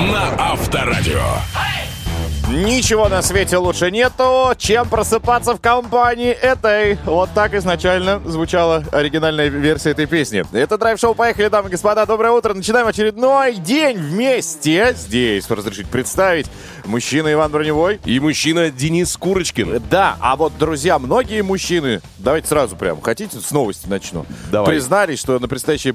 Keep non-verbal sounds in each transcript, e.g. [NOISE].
на Авторадио. Ничего на свете лучше нету, чем просыпаться в компании этой. Вот так изначально звучала оригинальная версия этой песни. Это драйв-шоу «Поехали, дамы и господа». Доброе утро. Начинаем очередной день вместе. Здесь, разрешить представить, мужчина Иван Броневой. И мужчина Денис Курочкин. Да, а вот, друзья, многие мужчины, давайте сразу прям, хотите с новости начну? Давай. Признались, что на предстоящее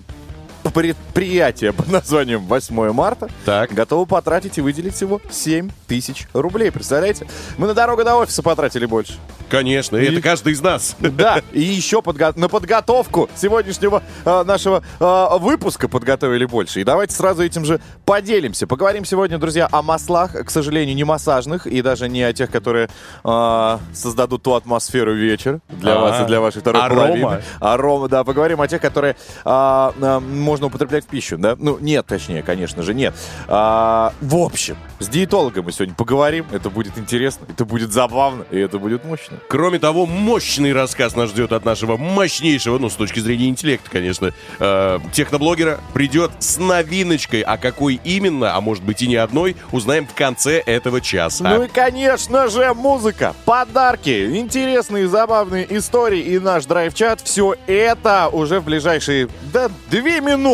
предприятие под названием 8 марта Так. готовы потратить и выделить всего 7 тысяч рублей. Представляете? Мы на дорогу до офиса потратили больше. Конечно, и это каждый из нас. Да, [LAUGHS] и еще подго- на подготовку сегодняшнего э, нашего э, выпуска подготовили больше. И давайте сразу этим же поделимся. Поговорим сегодня, друзья, о маслах, к сожалению, не массажных, и даже не о тех, которые э, создадут ту атмосферу вечер для А, вас и для вашей второй арома. половины. Арома, да. Поговорим о тех, которые а, а, можно употреблять в пищу, да? Ну, нет, точнее, конечно же, нет. А, в общем, с диетологом мы сегодня поговорим. Это будет интересно, это будет забавно, и это будет мощно. Кроме того, мощный рассказ нас ждет от нашего мощнейшего, ну, с точки зрения интеллекта, конечно, э, техноблогера. Придет с новиночкой, а какой именно, а может быть и не одной, узнаем в конце этого часа. Ну и, конечно же, музыка, подарки, интересные, забавные истории и наш драйв-чат. Все это уже в ближайшие, да, две минуты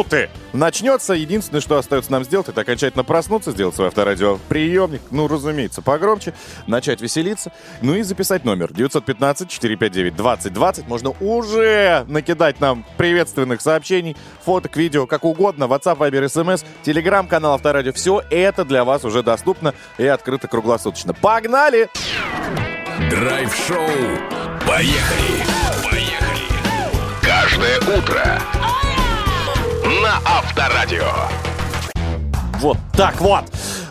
начнется. Единственное, что остается нам сделать, это окончательно проснуться, сделать свой авторадиоприемник, ну, разумеется, погромче, начать веселиться, ну и записать номер 915-459-2020. Можно уже накидать нам приветственных сообщений, фоток, видео, как угодно, WhatsApp, Viber, SMS, телеграм-канал Авторадио. Все это для вас уже доступно и открыто круглосуточно. Погнали! Драйв-шоу. Поехали. Поехали. Каждое утро на Авторадио. Вот так вот.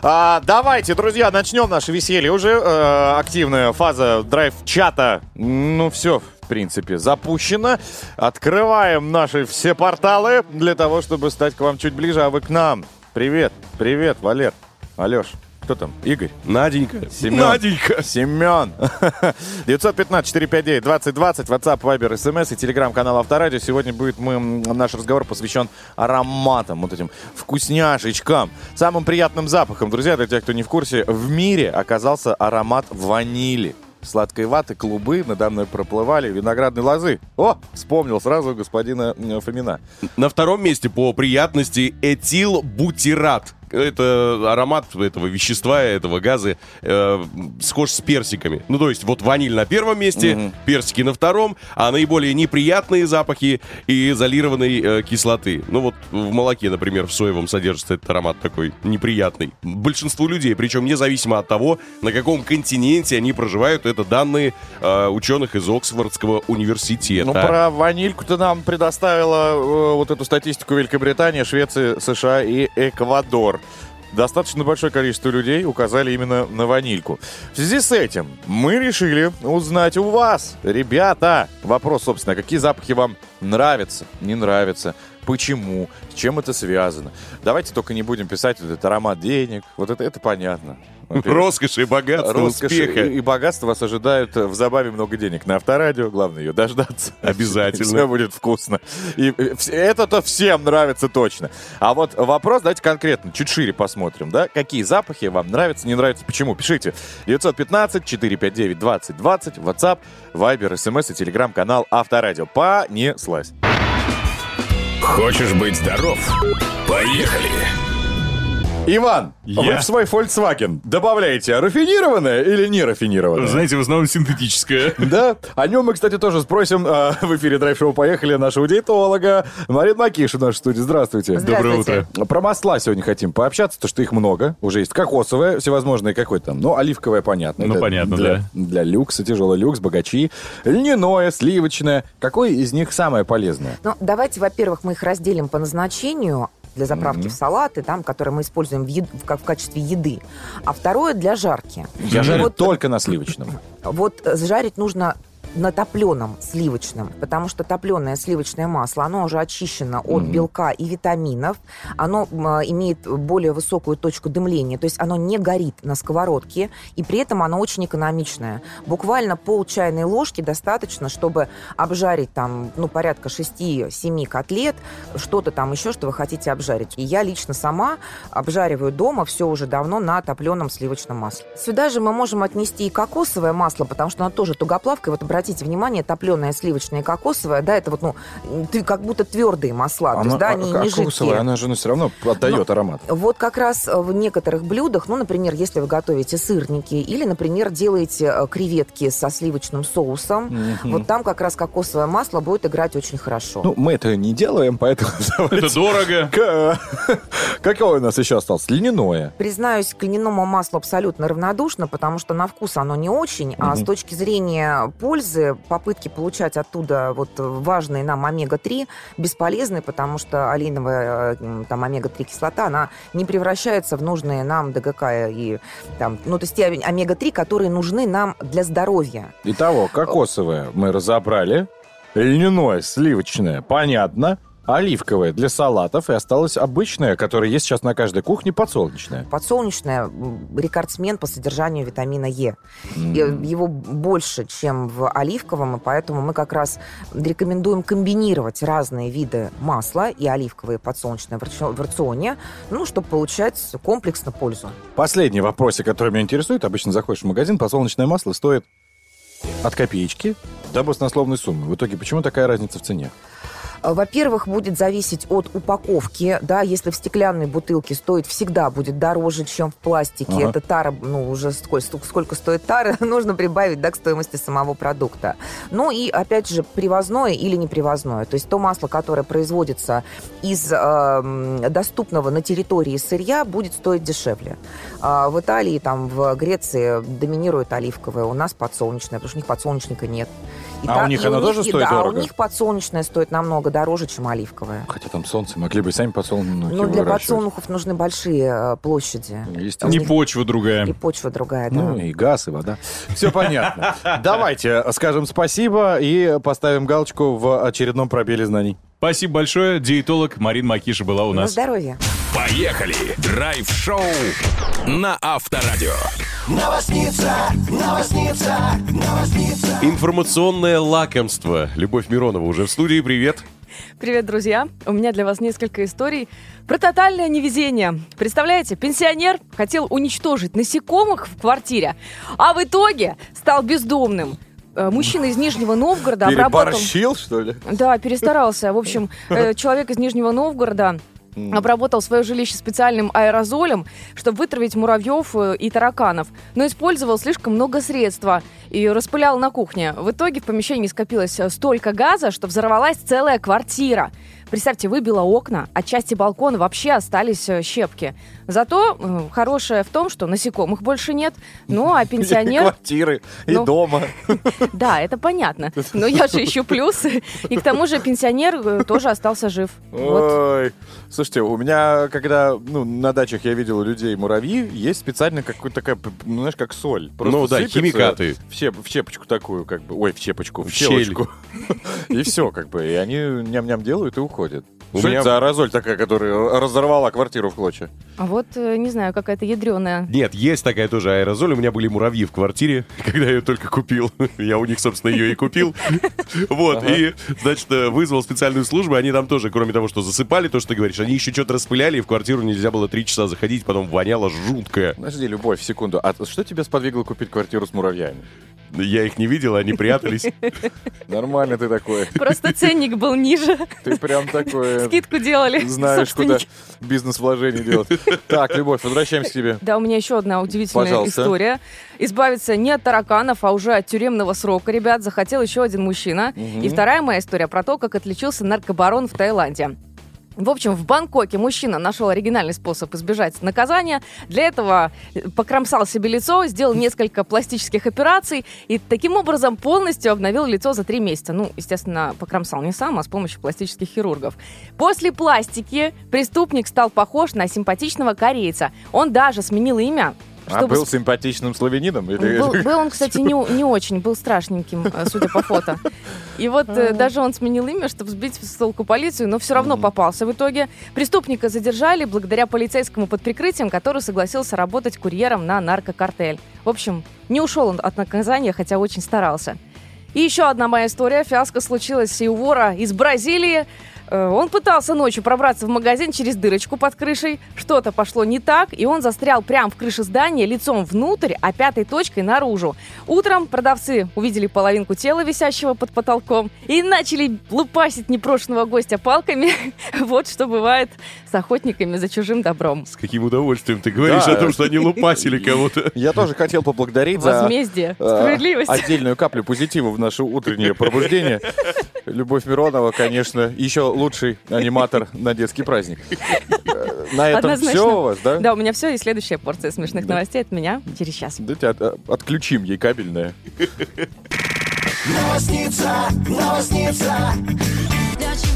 А, давайте, друзья, начнем наше веселье. Уже э, активная фаза драйв-чата. Ну, все, в принципе, запущена. Открываем наши все порталы для того, чтобы стать к вам чуть ближе, а вы к нам. Привет, привет, Валер, Алеш. Кто там? Игорь? Наденька. Семен. Наденька. Семен. 915-459-2020, WhatsApp, Viber, SMS и телеграм-канал Авторадио. Сегодня будет мы, наш разговор посвящен ароматам, вот этим вкусняшечкам, самым приятным запахом. Друзья, для тех, кто не в курсе, в мире оказался аромат ванили. Сладкой ваты, клубы надо мной проплывали, виноградной лозы. О, вспомнил сразу господина Фомина. На втором месте по приятности этилбутират. Это аромат этого вещества, этого газа э, схож с персиками. Ну, то есть, вот ваниль на первом месте, персики на втором, а наиболее неприятные запахи и изолированной э, кислоты. Ну, вот в молоке, например, в соевом содержится этот аромат такой неприятный. Большинству людей, причем независимо от того, на каком континенте они проживают, это данные э, ученых из Оксфордского университета. Ну, про ванильку ты нам предоставила э, вот эту статистику Великобритания, Швеция, США и Эквадор. Достаточно большое количество людей указали именно на ванильку. В связи с этим мы решили узнать у вас, ребята, вопрос, собственно, какие запахи вам нравятся, не нравятся, почему, с чем это связано. Давайте только не будем писать вот этот аромат денег, вот это, это понятно. Роскошь и богатство, Роскошь успеха. и, и богатство вас ожидают в забаве много денег на авторадио. Главное ее дождаться. Обязательно. [LAUGHS] Все будет вкусно. И э, это-то всем нравится точно. А вот вопрос, давайте конкретно, чуть шире посмотрим, да? Какие запахи вам нравятся, не нравятся, почему? Пишите. 915-459-2020, WhatsApp, Viber, SMS и телеграм-канал Авторадио. Понеслась. Хочешь быть здоров? Поехали. Иван, вы Я? в свой Volkswagen добавляете рафинированное или не рафинированное? Знаете, в основном синтетическое. Да, о нем мы, кстати, тоже спросим э, в эфире драйв-шоу «Поехали» нашего диетолога Марина Макиша в нашей студии. Здравствуйте. Доброе утро. Про масла сегодня хотим пообщаться, то что их много. Уже есть кокосовое, всевозможные, какой там, ну, оливковое, понятно. Ну, Это понятно, для, да. Для люкса, тяжелый люкс, богачи. Льняное, сливочное. Какое из них самое полезное? Ну, давайте, во-первых, мы их разделим по назначению для заправки в салаты, там, которые мы используем в, ед- в, в качестве еды. А второе для жарки. Я жарю вот, только на сливочном. вот жарить нужно на топленом сливочном, потому что топленое сливочное масло, оно уже очищено от белка и витаминов, оно имеет более высокую точку дымления, то есть оно не горит на сковородке, и при этом оно очень экономичное. Буквально пол чайной ложки достаточно, чтобы обжарить там, ну, порядка 6-7 котлет, что-то там еще, что вы хотите обжарить. И я лично сама обжариваю дома все уже давно на топленом сливочном масле. Сюда же мы можем отнести и кокосовое масло, потому что оно тоже тугоплавкое. Вот обратите внимание, топленое сливочное и кокосовое, да, это вот, ну, ты как будто твердые масла, то есть, да, они а не жидкие. она же ну, все равно отдает аромат. Вот как раз в некоторых блюдах, ну, например, если вы готовите сырники или, например, делаете э, креветки со сливочным соусом, вот там как раз кокосовое масло будет играть очень хорошо. Ну, мы это не делаем, поэтому. [LAUGHS] Это дорого. [LAUGHS] Какое у нас еще осталось? Льняное. Признаюсь, к льняному маслу абсолютно равнодушно, потому что на вкус оно не очень, а с точки зрения пользы, попытки получать оттуда вот важные нам омега-3 бесполезны, потому что олейновая э, там омега-3 кислота, она не превращается в нужные нам ДГК и там, ну, то есть те омега-3, которые нужны нам для здоровья. Итого, кокосовое мы разобрали. Льняное, сливочное, понятно. Оливковое для салатов. И осталось обычное, которое есть сейчас на каждой кухне, подсолнечное. Подсолнечное рекордсмен по содержанию витамина Е. И Его больше, чем в оливковом, и поэтому мы как раз рекомендуем комбинировать разные виды масла и оливковое, и подсолнечное в рационе, ну, чтобы получать комплексно пользу. Последний вопросик, который меня интересует. Обычно заходишь в магазин, подсолнечное масло стоит от копеечки до баснословной суммы. В итоге, почему такая разница в цене? А, Во-первых, будет зависеть от упаковки, да, если в стеклянной бутылке стоит всегда будет дороже, чем в пластике. Ага. Это тара, ну, уже сколько, сколько стоит тара, [LAUGHS] нужно прибавить, да, к стоимости самого продукта. Ну и, опять же, привозное или непривозное. То есть то масло, которое производится из э, доступного на территории сырья, будет стоить дешевле. А в Италии, там, в Греции доминирует оливковое, у нас подсолнечное, потому что у них подсолнечника нет. И А та- у них и оно них- тоже и стоит да, дорого? у них подсолнечное стоит намного дороже, чем оливковое. Хотя там солнце, могли бы и сами подсолнухи Ну, для подсолнухов нужны большие э, площади. Естественно. Не них- почва другая. И почва другая, да. Ну, и газ, и вода. Все понятно. [LAUGHS] Давайте скажем спасибо и поставим галочку в очередном пробеле знаний. Спасибо большое. Диетолог Марин Макиша была у На нас. здоровье. Поехали! Драйв-шоу на Авторадио. Информационное лакомство. Любовь Миронова уже в студии. Привет. Привет, друзья! У меня для вас несколько историй про тотальное невезение. Представляете, пенсионер хотел уничтожить насекомых в квартире, а в итоге стал бездомным. Э, Мужчина из Нижнего Новгорода обработал... Переборщил, что ли? Да, перестарался. В общем, э, [LAUGHS] человек из Нижнего Новгорода обработал свое жилище специальным аэрозолем, чтобы вытравить муравьев э, и тараканов, но использовал слишком много средства и распылял на кухне. В итоге в помещении скопилось столько газа, что взорвалась целая квартира. Представьте, выбило окна, от части балкона вообще остались э, щепки. Зато э, хорошее в том, что насекомых больше нет, ну а [LAUGHS] И пенсионер... квартиры, и Ну. дома. [LAUGHS] Да, это понятно. Но я же ищу плюсы. И к тому же пенсионер э, тоже остался жив. Вот. Ой. Слушайте, у меня, когда ну, на дачах я видел у людей муравьи, есть специально какая-то такая, ну, знаешь, как соль. Ну да, химикаты. В, щеп- в щепочку такую, как бы. Ой, в щепочку, в, В щель. щелочку. [LAUGHS] И все, как бы. И они ням-ням делают и уходят выходит. У Что меня- это за аэрозоль такая, которая разорвала квартиру в клочья? А вот, э, не знаю, какая-то ядреная. Нет, есть такая тоже аэрозоль. У меня были муравьи в квартире, [LAUGHS] когда я ее только купил. [LAUGHS] Я у них, собственно, ее и купил. [LAUGHS] Вот, и, значит, э, вызвал специальную службу. Они там тоже, кроме того, что засыпали, то, что ты говоришь, они еще что-то распыляли, и в квартиру нельзя было три часа заходить, потом воняло жуткое. Подожди, Любовь, секунду. А что тебя сподвигло купить квартиру с муравьями? Я их не видел, они прятались. Нормально ты такой. Просто ценник был ниже. Ты прям такой... Скидку делали. [LAUGHS] Знаешь, куда бизнес-вложение делать. [LAUGHS] Так, Любовь, возвращаемся к тебе. Да, у меня еще одна удивительная Пожалуйста. история. Избавиться не от тараканов, а уже от тюремного срока, ребят, захотел еще один мужчина. И вторая моя история про то, как отличился наркобарон в Таиланде. В общем, в Бангкоке мужчина нашел оригинальный способ избежать наказания. Для этого э, покромсал себе лицо, сделал несколько пластических операций и таким образом полностью обновил лицо за три месяца. Ну, естественно, покромсал не сам, а с помощью пластических хирургов. После пластики преступник стал похож на симпатичного корейца. Он даже сменил имя А чтобы был симпатичным славянином? Или... был, [LAUGHS] был он, кстати, не, не очень, был страшненьким, э, судя по фото. И вот э, даже он сменил имя, чтобы сбить с толку полицию, но все равно попался в итоге. Преступника задержали благодаря полицейскому под прикрытием, который согласился работать курьером на наркокартель. В общем, не ушел он от наказания, хотя очень старался. И еще одна моя история. Фиаско случилась и у вора из Бразилии. Э, Он пытался ночью пробраться в магазин через дырочку под крышей. Что-то пошло не так, и он застрял прямо в крыше здания, лицом внутрь, а пятой точкой наружу. Утром продавцы увидели половинку тела, висящего под потолком, и начали лупасить непрошенного гостя палками. [LAUGHS] Вот что бывает с охотниками за чужим добром. С каким удовольствием ты говоришь Да. о том, что они лупасили [LAUGHS] кого-то. Я тоже хотел поблагодарить за Возмездие, э, справедливость. отдельную каплю позитива в наше утреннее пробуждение. Любовь Миронова, конечно, еще лучший аниматор на детский праздник. Э, На этом все у вас, да? Да, у меня все, и следующая порция смешных новостей от меня через час. Давайте от- э, отключим ей кабельное. Для чего,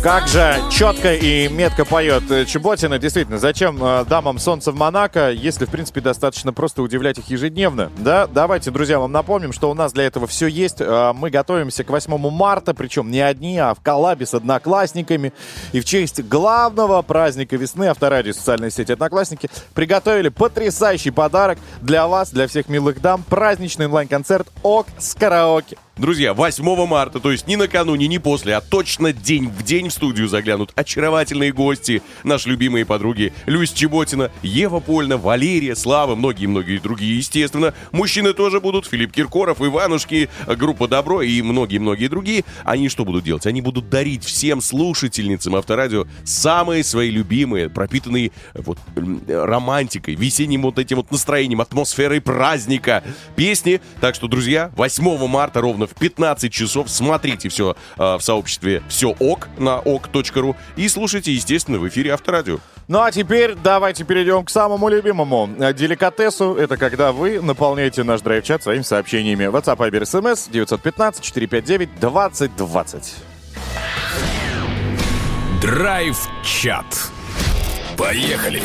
Как же четко и метко поет э, Чеботина. Действительно, зачем э, дамам солнца в Монако, если, в принципе, достаточно просто удивлять их ежедневно? Да, давайте, друзья, вам напомним, что у нас для этого все есть. Э, Мы готовимся к 8 марта, причем не одни, а в коллабе с одноклассниками. И в честь главного праздника весны авторадио социальной сети «Одноклассники» приготовили потрясающий подарок для вас, для всех милых дам. Праздничный онлайн-концерт ОК с караоке. Друзья, 8 марта, то есть не накануне, не после, а точно день в день в студию заглянут очаровательные гости, наши любимые подруги Люсь Чеботина, Ева Польна, Валерия, Слава, многие-многие другие, естественно. Мужчины тоже будут, Филипп Киркоров, Иванушки, группа Добро и многие-многие другие. Они что будут делать? Они будут дарить всем слушательницам Авторадио самые свои любимые, пропитанные э, вот м, романтикой, весенним вот этим вот настроением, атмосферой праздника песни. Так что, друзья, 8 марта ровно в 15 часов смотрите все в сообществе все ок на ok.ru и слушайте, естественно, в эфире Авторадио. Ну а теперь давайте перейдем к самому любимому э, деликатесу. Это когда вы наполняете наш драйв-чат своими сообщениями. WhatsApp, Viber, SMS 915-459-2020. Драйв-чат. Поехали.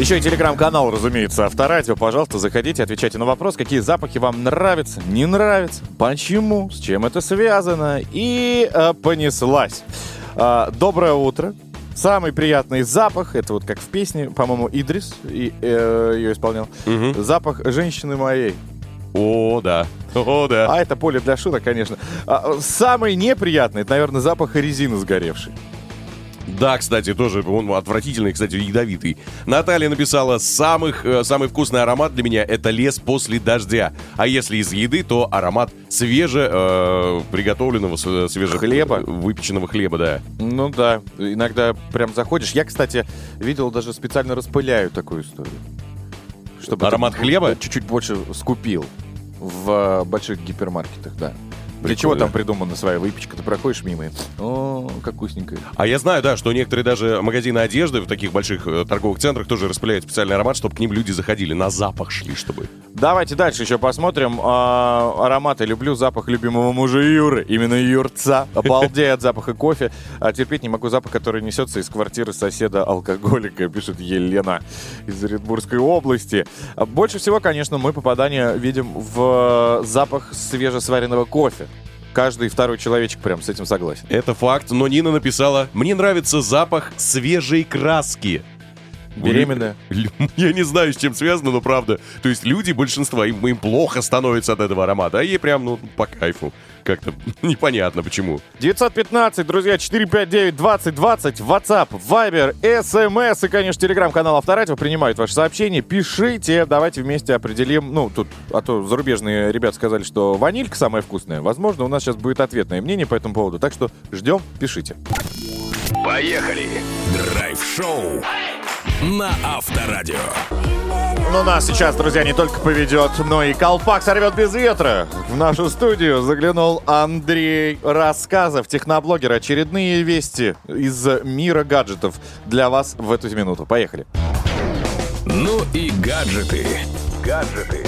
Еще и телеграм-канал, разумеется, Авторадио. Пожалуйста, заходите, отвечайте на вопрос, какие запахи вам нравятся, не нравятся, почему, с чем это связано. И э, понеслась. А, доброе утро. Самый приятный запах, это вот как в песне, по-моему, Идрис и, э, ее исполнял. Запах женщины моей. О, да. О, да. А это поле для шуток, конечно. А, самый неприятный, это, наверное, запах резины сгоревшей. Да, кстати, тоже он отвратительный, кстати, ядовитый. Наталья написала, самых, э, самый вкусный аромат для меня это лес после дождя. А если из еды, то аромат свеже э, приготовленного, с- свеже Хлеба. выпеченного хлеба, да. Ну да, иногда прям заходишь. Я, кстати, видел, даже специально распыляю такую историю. Чтобы Аромат хлеба? Чуть-чуть больше скупил в э, больших гипермаркетах, да. Для чего Прикольно. там придумана своя выпечка? Ты проходишь мимо и... О, как вкусненькая. А я знаю, да, что некоторые даже магазины одежды в таких больших э, торговых центрах тоже распыляют специальный аромат, чтобы к ним люди заходили, на запах шли, чтобы... Давайте дальше еще посмотрим. А, ароматы. Люблю запах любимого мужа Юры. Именно Юрца. Обалдею от запаха кофе. А терпеть не могу запах, который несется из квартиры соседа-алкоголика, пишет Елена из Оренбургской области. Больше всего, конечно, мы попадание видим в запах свежесваренного кофе. Каждый второй человечек прям с этим согласен. Это факт, но Нина написала, мне нравится запах свежей краски. Беременная. [LAUGHS] Я не знаю, с чем связано, но правда. То есть люди, большинство, им, им плохо становится от этого аромата, а ей прям, ну, по кайфу. Как-то [LAUGHS] непонятно почему. 915, друзья, 459-2020, WhatsApp, Viber, SMS и, конечно, телеграм-канал Авторадио принимают ваши сообщения. Пишите, давайте вместе определим, ну, тут, а то зарубежные ребята сказали, что ванилька самая вкусная. Возможно, у нас сейчас будет ответное мнение по этому поводу, так что ждем, пишите. Поехали. Драйв-шоу на Авторадио. Ну, нас сейчас, друзья, не только поведет, но и колпак сорвет без ветра. В нашу студию заглянул Андрей Рассказов, техноблогер. Очередные вести из мира гаджетов для вас в эту минуту. Поехали. Ну и гаджеты. Гаджеты.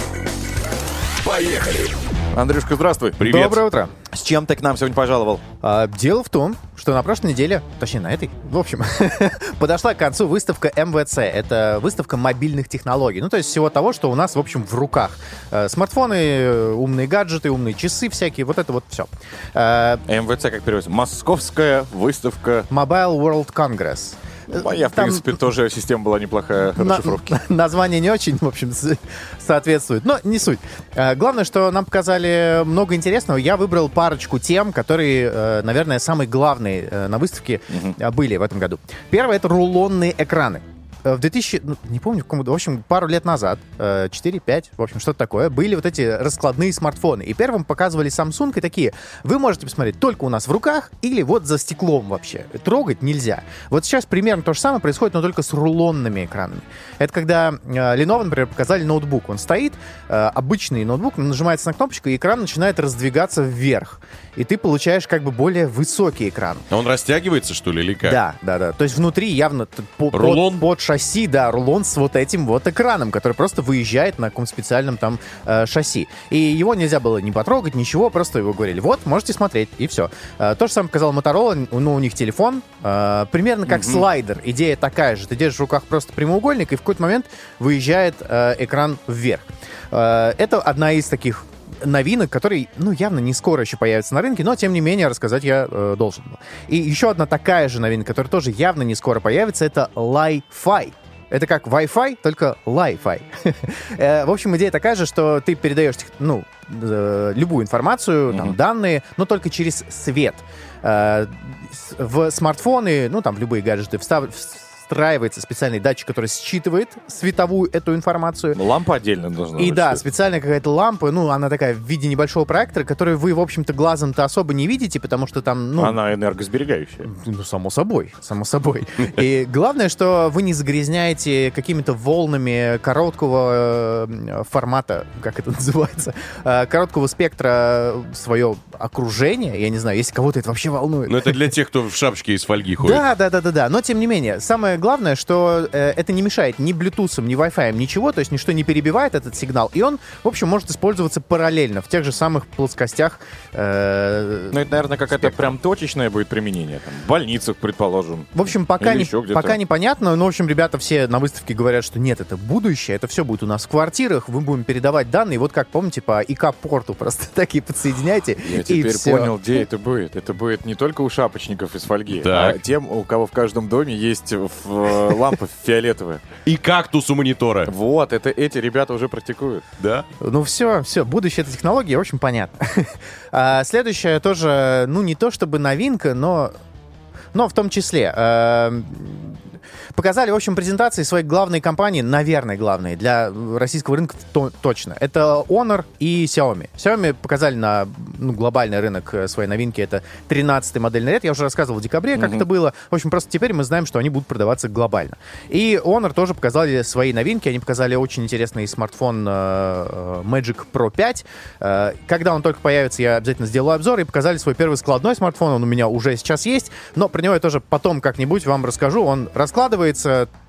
Поехали. Андрюшка, здравствуй. Привет. Доброе утро. С чем ты к нам сегодня пожаловал? А, дело в том, что на прошлой неделе, точнее на этой, в общем, [LAUGHS] подошла к концу выставка МВЦ. Это выставка мобильных технологий. Ну, то есть всего того, что у нас, в общем, в руках. Э, Смартфоны, э, умные гаджеты, умные часы всякие, вот это вот все. МВЦ, как переводится? Московская выставка. Mobile World Congress. Моя, в Там- принципе, тоже система была неплохая На- расшифровки. [LAUGHS] название не очень, в общем, соответствует. Но не суть. Э, Главное, что нам показали много интересного. Я выбрал парочку тем, которые, э, наверное, самые главные э, на выставке э, были в этом году. Первое — это рулонные экраны. Э, В 2000, ну, не помню, в каком в общем, пару лет назад, э, 4-5, в общем, что-то такое, были вот эти раскладные смартфоны. И первым показывали Samsung и такие, вы можете посмотреть только у нас в руках или вот за стеклом вообще. Трогать нельзя. Вот сейчас примерно то же самое происходит, но только с рулонными экранами. Это когда э, Lenovo, например, показали ноутбук. Он стоит, э, обычный ноутбук, нажимается на кнопочку, и экран начинает раздвигаться вверх. И ты получаешь как бы более высокий экран. А Он растягивается, что ли, или как? Да, да, да. То есть внутри явно по- под, Рулон? под шасси, да, рулон с вот этим вот экраном, который просто выезжает на каком-то специальном там э, шасси. И его нельзя было не потрогать, ничего, просто его говорили, вот, можете смотреть, и все. Э, то же самое показал Motorola, ну, у них телефон, э, примерно как слайдер, идея такая же. Ты держишь в руках просто прямоугольник, и в какой-то момент выезжает э, экран вверх. Э, это одна из таких новинок, которые, ну, явно не скоро еще появятся на рынке, но, тем не менее, рассказать я э, должен был. И еще одна такая же новинка, которая тоже явно не скоро появится, это Li-Fi. Это как Wi-Fi, только Li-Fi. [LAUGHS] Э, В общем, идея такая же, что ты передаешь, ну, э, любую информацию, там, данные, но только через свет. Э, В смартфоны, ну, там, в любые гаджеты встав- встраивается специальный датчик, который считывает световую эту информацию. Лампа отдельно должна И быть, да, специальная какая-то лампа, ну, она такая в виде небольшого проектора, который вы, в общем-то, глазом-то особо не видите, потому что там, ну... Она энергосберегающая. Ну, само собой, само собой. И главное, что вы не загрязняете какими-то волнами короткого формата, как это [LAUGHS] называется, э, короткого спектра свое окружение. Я не знаю, если кого-то это вообще волнует. Ну, это для тех, кто в шапочке из фольги ходит. Да, да, да, да, да. Но тем не менее, самое главное, что э, это не мешает ни Bluetooth, ни Wi-Fi, ничего, то есть ничто не перебивает этот сигнал. И он, в общем, может использоваться параллельно в тех же самых плоскостях. э, Ну, это, наверное, какая-то прям точечное будет применение. Там, в больницах, предположим. В общем, пока, не, пока непонятно, но, в общем, ребята все на выставке говорят, что нет, это будущее, это все будет у нас в квартирах, мы будем передавать данные, вот как, помните, по ИК-порту просто [LAUGHS] такие подсоединяйте, Я и теперь всё. понял, где это будет. Это будет не только у шапочников из фольги, Так. а тем, у кого в каждом доме есть в- э, лампа фиолетовая. И кактус у монитора. Вот, это эти ребята уже практикуют. Да? Ну все, все, будущее этой технологии, в общем, понятно. [LAUGHS] А, Следующее тоже, ну не то чтобы новинка, но, но в том числе. э, Показали, в общем, презентации своей главной компании, наверное, главной для российского рынка то- точно. Это Honor и Xiaomi. Xiaomi показали на ну, глобальный рынок э, своей новинки. Это 13-й модельный ряд. Я уже рассказывал в декабре, как это было. В общем, просто теперь мы знаем, что они будут продаваться глобально. И Honor тоже показали свои новинки. Они показали очень интересный смартфон э, э, Magic Pro 5. Э, Когда он только появится, я обязательно сделаю обзор. И показали свой первый складной смартфон. Он у меня уже сейчас есть. Но про него я тоже потом как-нибудь вам расскажу. Он раскладывается,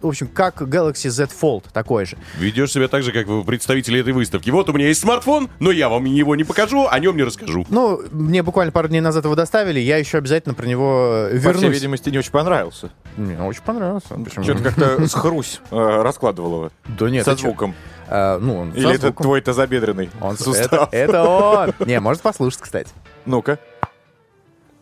в общем, как Galaxy Z Fold, такой же. Ведешь себя так же, как вы представители этой выставки. Вот у меня есть смартфон, но я вам его не покажу, о нем не расскажу. Ну, мне буквально пару дней назад его доставили, я еще обязательно про него э, По всей вернусь. видимости, не очень понравился. Мне очень понравился. Почему? Что-то как-то с хрусь э, раскладывал его. Да нет, Со звуком. А, ну, он Или это твой тазобедренный Он- сустав? это, это он! Не, может послушать, кстати. Ну-ка.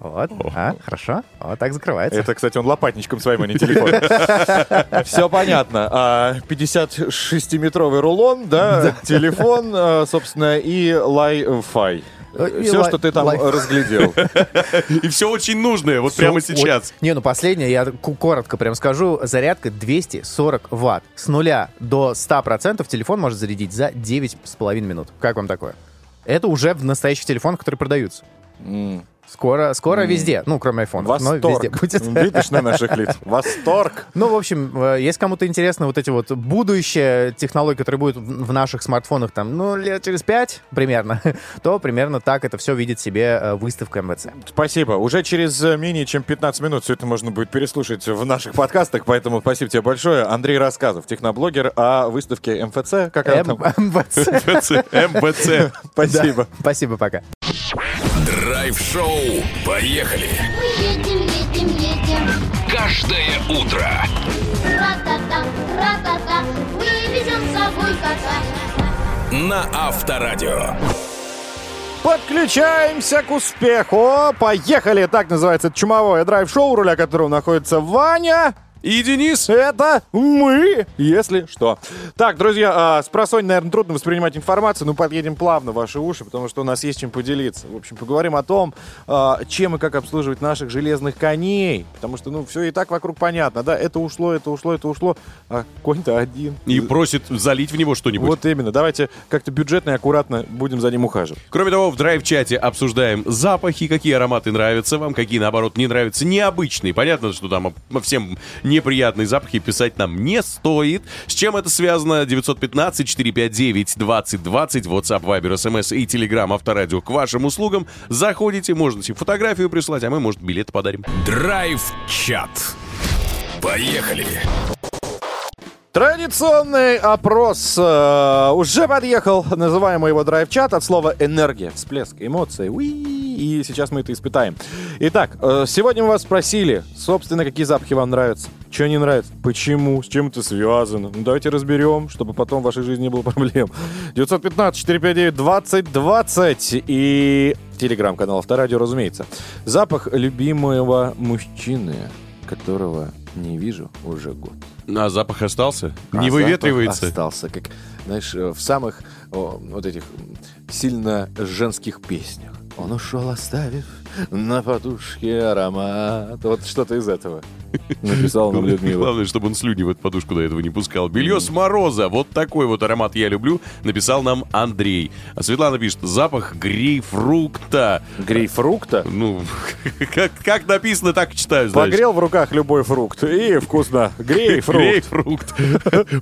Вот, а, хорошо. Вот так закрывается. Это, кстати, он лопатничком своим, а не телефон. [LAUGHS] Все понятно. А, 56-метровый рулон, [LAUGHS] да, телефон, а, собственно, и Li-Fi. И Все, что ты там разглядел. И все очень нужное, вот прямо сейчас. Не, ну последнее, я коротко прям скажу. Зарядка 240 ватт. С нуля до 100% телефон может зарядить за 9,5 минут. Как вам такое? Это уже в настоящих телефонах, которые продаются. Скоро, скоро везде. Ну, кроме айфонов. Но везде Восторг. будет. Видишь на наших лицах? Восторг. Ну, в общем, э, если кому-то интересно вот эти вот будущее технологии, которые будут в наших смартфонах там, ну, лет через пять примерно, [LAUGHS] то примерно так это все видит себе э, выставка МВЦ. Спасибо. Уже через э, менее чем 15 минут все это можно будет переслушать в наших подкастах, поэтому спасибо тебе большое. Андрей Рассказов, техноблогер о выставке МФЦ. Как она там? МВЦ. [LAUGHS] МБЦ. [LAUGHS] Спасибо. Спасибо, пока. Драйв-шоу. Поехали. Мы едем, едем, едем. Каждое утро. Ра-та-та, ра-та-та. Мы везем с собой кота. На Авторадио. Подключаемся к успеху. Поехали. Так называется это чумовое драйв-шоу, руля которого находится Ваня. И Денис. Это мы, если что. Так, друзья, а, с просонья, наверное, трудно воспринимать информацию, но подъедем плавно в ваши уши, потому что у нас есть чем поделиться. В общем, поговорим о том, а, чем и как обслуживать наших железных коней. Потому что, ну, все и так вокруг понятно, да? Это ушло, это ушло, это ушло, а конь-то один. И просит залить в него что-нибудь. Вот именно. Давайте как-то бюджетно и аккуратно будем за ним ухаживать. Кроме того, в драйв-чате обсуждаем запахи, какие ароматы нравятся вам, какие, наоборот, не нравятся. Необычные. Понятно, что там всем неприятные запахи писать нам не стоит. С чем это связано? 915-459-2020, WhatsApp, Viber, SMS и Telegram Авторадио к вашим услугам. Заходите, можете фотографию прислать, а мы, может, билет подарим. Драйв-чат. Поехали. Традиционный опрос э, уже подъехал. Называем его драйв-чат от слова энергия, всплеск, эмоции. Уи, и сейчас мы это испытаем. Итак, э, сегодня мы вас спросили, собственно, какие запахи вам нравятся, что не нравится, почему, с чем это связано. Ну, давайте разберем, чтобы потом в вашей жизни не было проблем. 915-459-2020 и телеграм-канал Авторадио, разумеется. Запах любимого мужчины, которого не вижу уже год. А запах остался? А не выветривается? остался, как, знаешь, э, в самых о, вот этих сильно женских песнях. Он ушел, оставив на подушке аромат. Вот что-то из этого [LAUGHS] написал нам Людмила. Главное, чтобы он слюни в эту подушку до этого не пускал. Белье с мороза. Вот такой вот аромат я люблю. Написал нам Андрей. А Светлана пишет, запах грейпфрукта. Грейпфрукта. Ну, [LAUGHS] как, как написано, так и читаю, знаешь. Погрел в руках любой фрукт. И вкусно. [LAUGHS] Грейпфрукт. Грейпфрукт.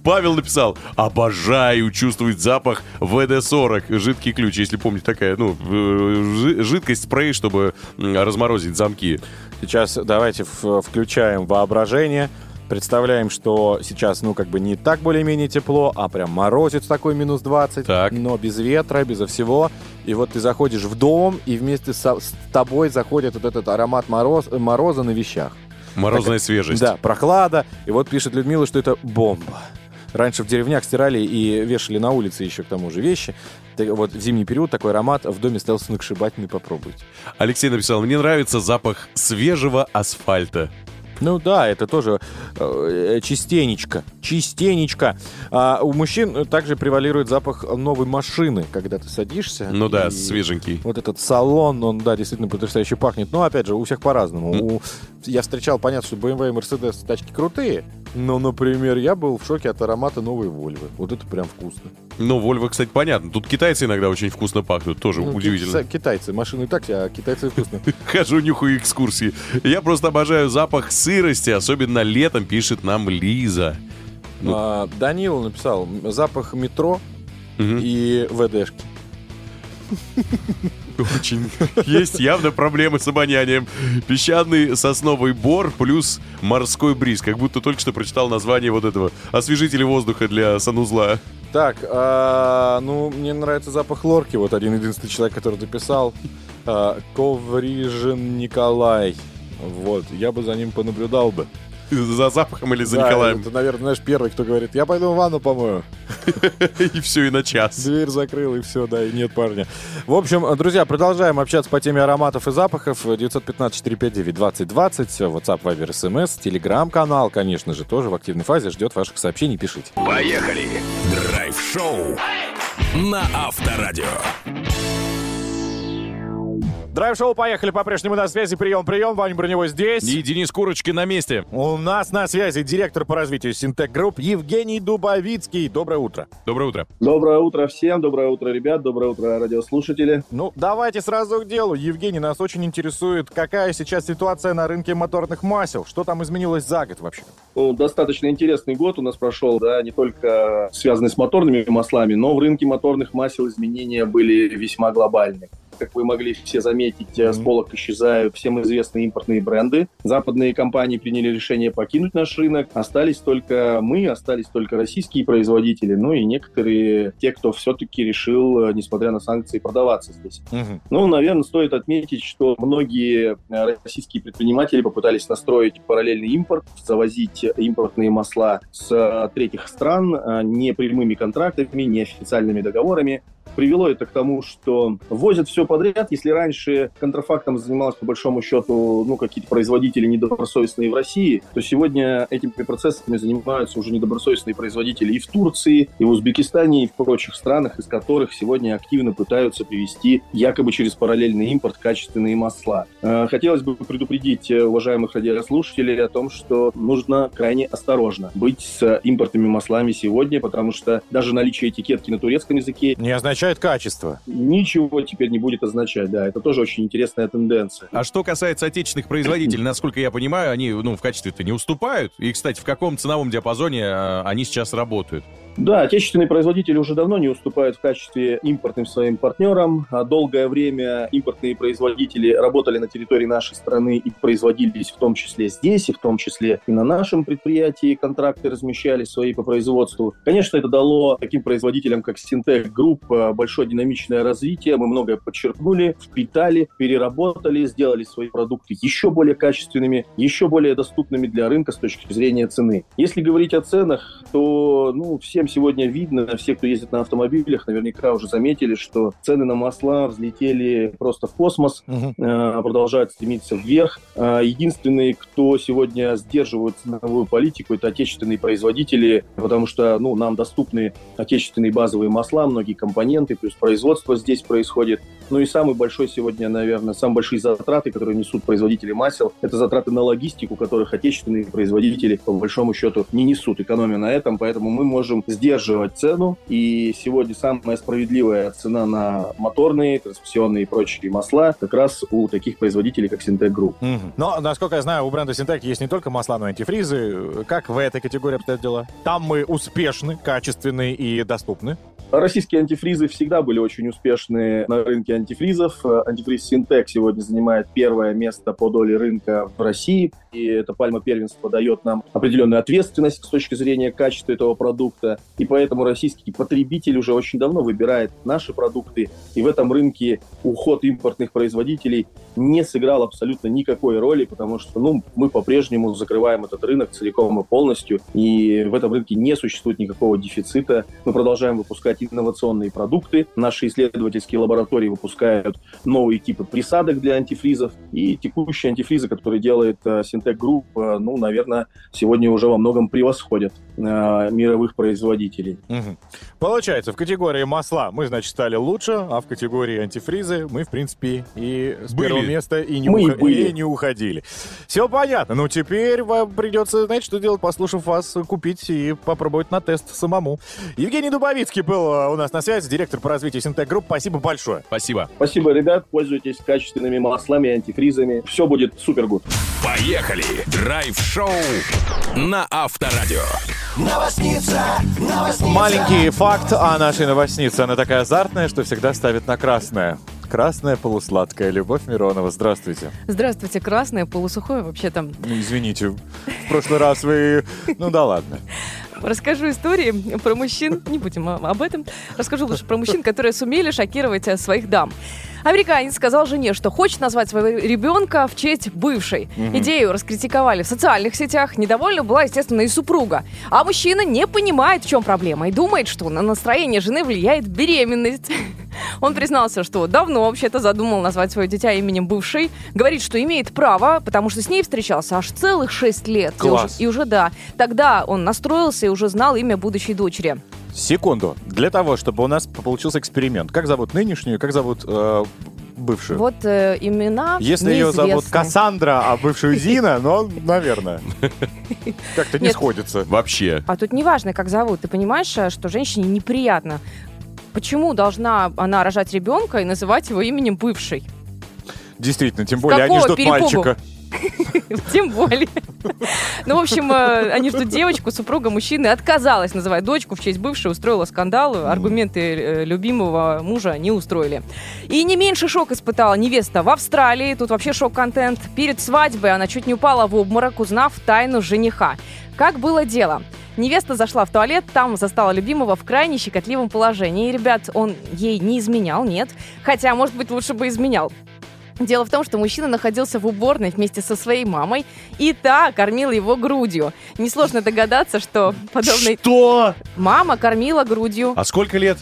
Павел написал, обожаю чувствовать запах ВД-40, жидкий ключ, если помните, такая, ну, э, жи- жидкость, спрей, чтобы разморозить замки. Сейчас давайте включаем воображение. Представляем, что сейчас, ну, как бы не так более-менее тепло, а прям морозец такой минус 20, Так. но без ветра, безо всего. И вот ты заходишь в дом, и вместе со- с тобой заходит вот этот аромат мороз, мороза на вещах. Морозная свежесть. Да, прохлада. И вот пишет Людмила, что это бомба. Раньше в деревнях стирали и вешали на улице еще к тому же вещи. Вот в зимний период такой аромат в доме стоял сногсшибательный, попробуйте. Алексей написал, мне нравится запах свежего асфальта. Ну да, это тоже э, частенечко. Частенечко. А у мужчин также превалирует запах новой машины, когда ты садишься. Ну да, свеженький. Вот этот салон, он, да, действительно потрясающе пахнет. Но, опять же, у всех по-разному. У- Я встречал, понятно, что BMW и Mercedes тачки крутые. Но, например, я был в шоке от аромата новой Volvo. Вот это прям вкусно. Но Вольво, кстати, понятно. Тут китайцы иногда очень вкусно пахнут, тоже Ну, удивительно. ки- Китайцы. Машины так, а китайцы вкусно. [LAUGHS] Хожу, нюхаю экскурсии. Я просто обожаю запах сырости, особенно летом, пишет нам Лиза. Ну. А, Данил написал запах метро Мгм. и ВДшки. Очень. Есть явно проблемы с обонянием. Песчаный сосновый бор плюс морской бриз. Как будто только что прочитал название вот этого освежителя воздуха для санузла. Так, а, ну, мне нравится запах лорки. Вот один единственный человек, который дописал. А, Коврижин Николай. Вот, я бы за ним понаблюдал бы. [LAUGHS] За запахом или за Да, Николаем. Это, наверное, знаешь, первый, кто говорит, я пойду в ванну помою. [LAUGHS] И все, и на час. Дверь закрыл, и все, да, и нет парня. В общем, друзья, продолжаем общаться по теме ароматов и запахов. 915-459-2020, WhatsApp, Viber, SMS, Telegram-канал, конечно же, тоже в активной фазе, ждет ваших сообщений, пишите. Поехали. Драйв-шоу на Авторадио. Драйв-шоу «Поехали» по-прежнему на связи. Прием, прием. Ваня Броневой здесь. И Денис Курочкин на месте. У нас на связи директор по развитию Синтек Групп Евгений Дубовицкий. Доброе утро. Доброе утро. Доброе утро всем, доброе утро, ребят, доброе утро, радиослушатели. Ну, давайте сразу к делу. Евгений, нас очень интересует, какая сейчас ситуация на рынке моторных масел. Что там изменилось за год вообще? Ну, достаточно интересный год у нас прошел, да, не только связанный с моторными маслами, но в рынке моторных масел изменения были весьма глобальны. Как вы могли все заметить, э, с полок исчезают всем известные импортные бренды. Западные компании приняли решение покинуть наш рынок. Остались только мы, остались только российские производители, ну и некоторые, те, кто все-таки решил, э, несмотря на санкции, продаваться здесь. Мгм. Ну, наверное, стоит отметить, что многие э, российские предприниматели попытались настроить параллельный импорт, завозить импортные масла с третьих стран не прямыми контрактами, не официальными договорами. Привело это к тому, что возят все подряд. Если раньше контрафактом занималось, по большому счету, ну, какие-то производители недобросовестные в России, то сегодня этими процессами занимаются уже недобросовестные производители и в Турции, и в Узбекистане, и в прочих странах, из которых сегодня активно пытаются привести якобы через параллельный импорт качественные масла. Э, Хотелось бы предупредить э, уважаемых радиослушателей о том, что нужно крайне осторожно быть с импортными маслами сегодня, потому что даже наличие этикетки на турецком языке Не означает качество. ничего теперь не будет означать. Да, это тоже очень интересная тенденция. А что касается отечественных производителей, [CLEARS THROAT] насколько я понимаю, они ну, в качестве-то не уступают. И, кстати, в каком ценовом диапазоне а, они сейчас работают? Да, отечественные производители уже давно не уступают в качестве импортным своим партнерам. А Долгое время импортные производители работали на территории нашей страны и производились в том числе здесь, и в том числе и на нашем предприятии. Контракты размещались свои по производству. Конечно, это дало таким производителям, как Синтек Групп, э, большое динамичное развитие. Мы многое почерпнули, впитали, переработали, сделали свои продукты еще более качественными, еще более доступными для рынка с точки зрения цены. Если говорить о ценах, то ну, всем сегодня видно, все, кто ездит на автомобилях, наверняка уже заметили, что цены на масла взлетели просто в космос, Мгм. э, продолжают стремиться вверх. Э, Единственные, кто сегодня сдерживает ценовую политику, это отечественные производители, потому что ну, нам доступны отечественные базовые масла, многие компоненты, плюс производство здесь происходит. Ну и самый большой сегодня, наверное, самые большие затраты, которые несут производители масел, это затраты на логистику, которых отечественные производители, по большому счету, не несут. Экономия на этом, поэтому мы можем сдерживать цену. И сегодня самая справедливая цена на моторные, трансмиссионные и прочие масла как раз у таких производителей, как Синтек Групп. Мгм. Но, насколько я знаю, у бренда Синтек есть не только масла, но и антифризы. Как в этой категории обстоят дела? Там мы успешны, качественны и доступны. Российские антифризы всегда были очень успешны на рынке антифризов. Э, Антифриз Синтек сегодня занимает первое место по доле рынка в России. И эта пальма первенства дает нам определенную ответственность с точки зрения качества этого продукта. И поэтому российский потребитель уже очень давно выбирает наши продукты. И в этом рынке уход импортных производителей не сыграл абсолютно никакой роли, потому что ну, мы по-прежнему закрываем этот рынок целиком и полностью. И в этом рынке не существует никакого дефицита. Мы продолжаем выпускать инновационные продукты. Наши исследовательские лаборатории выпускают новые типы присадок для антифризов. И текущие антифризы, которые делает э, Синтек Групп, э, ну, наверное, сегодня уже во многом превосходят мировых производителей. Мгм. Получается, в категории масла мы, значит, стали лучше, а в категории антифризы мы, в принципе, и с Были. первого места и не, Мы и уха- были. и не уходили. Все понятно. Ну, теперь вам придется, знаете, что делать, послушав вас, купить и попробовать на тест самому. Евгений Дубовицкий был э, у нас на связи, директор по развитию Синтек Групп. Спасибо большое. Спасибо. Спасибо, ребят. Пользуйтесь качественными маслами, антифризами. Все будет супер good. Поехали! Драйв-шоу на Авторадио. Маленький факт о нашей новостнице. Она такая азартная, что всегда ставит на красное. Красная полусладкая. Любовь Миронова. Здравствуйте. Здравствуйте, красное, полусухое вообще-то. Ну, извините, в прошлый раз вы... Ну да ладно. Расскажу истории про мужчин, не будем об этом, расскажу лучше про мужчин, которые сумели шокировать э, своих дам. Американец сказал жене, что хочет назвать своего ребенка в честь бывшей. Идею раскритиковали в социальных сетях. Недовольна была, естественно, и супруга. А мужчина не понимает, в чем проблема, и думает, что на настроение жены влияет беременность. Он признался, что давно вообще-то задумал назвать свое дитя именем бывшей. Говорит, что имеет право, потому что с ней встречался аж целых шесть лет. И уже- Класс. И уже, да. Тогда он настроился и уже знал имя будущей дочери. Секунду. Для того, чтобы у нас получился эксперимент. Как зовут нынешнюю, как зовут э, бывшую? Вот э, имена Если ее зовут. Кассандра, а бывшую Зина, ну, наверное. [LAUGHS] Как-то не сходится. Вообще. А тут неважно, как зовут. Ты понимаешь, э, что женщине неприятно. Почему должна она рожать ребенка и называть его именем бывшей? Действительно, тем более они какого ждут перепугу? мальчика. [LAUGHS] Тем более. Ну, в общем, э, они ждут девочку, супруга мужчины отказалась называть дочку в честь бывшей, устроила скандал, аргументы э, любимого мужа не устроили. И не меньше шок испытала невеста в Австралии, тут вообще шок-контент. Перед свадьбой она чуть не упала в обморок, узнав тайну жениха. Как было дело? Невеста зашла в туалет, там застала любимого в крайне щекотливом положении. И, ребят, он ей не изменял, нет. Хотя, может быть, лучше бы изменял. Дело в том, что мужчина находился в уборной вместе со своей мамой, и та кормила его грудью. Несложно догадаться, что подобный... Что? Мама кормила грудью. А сколько лет?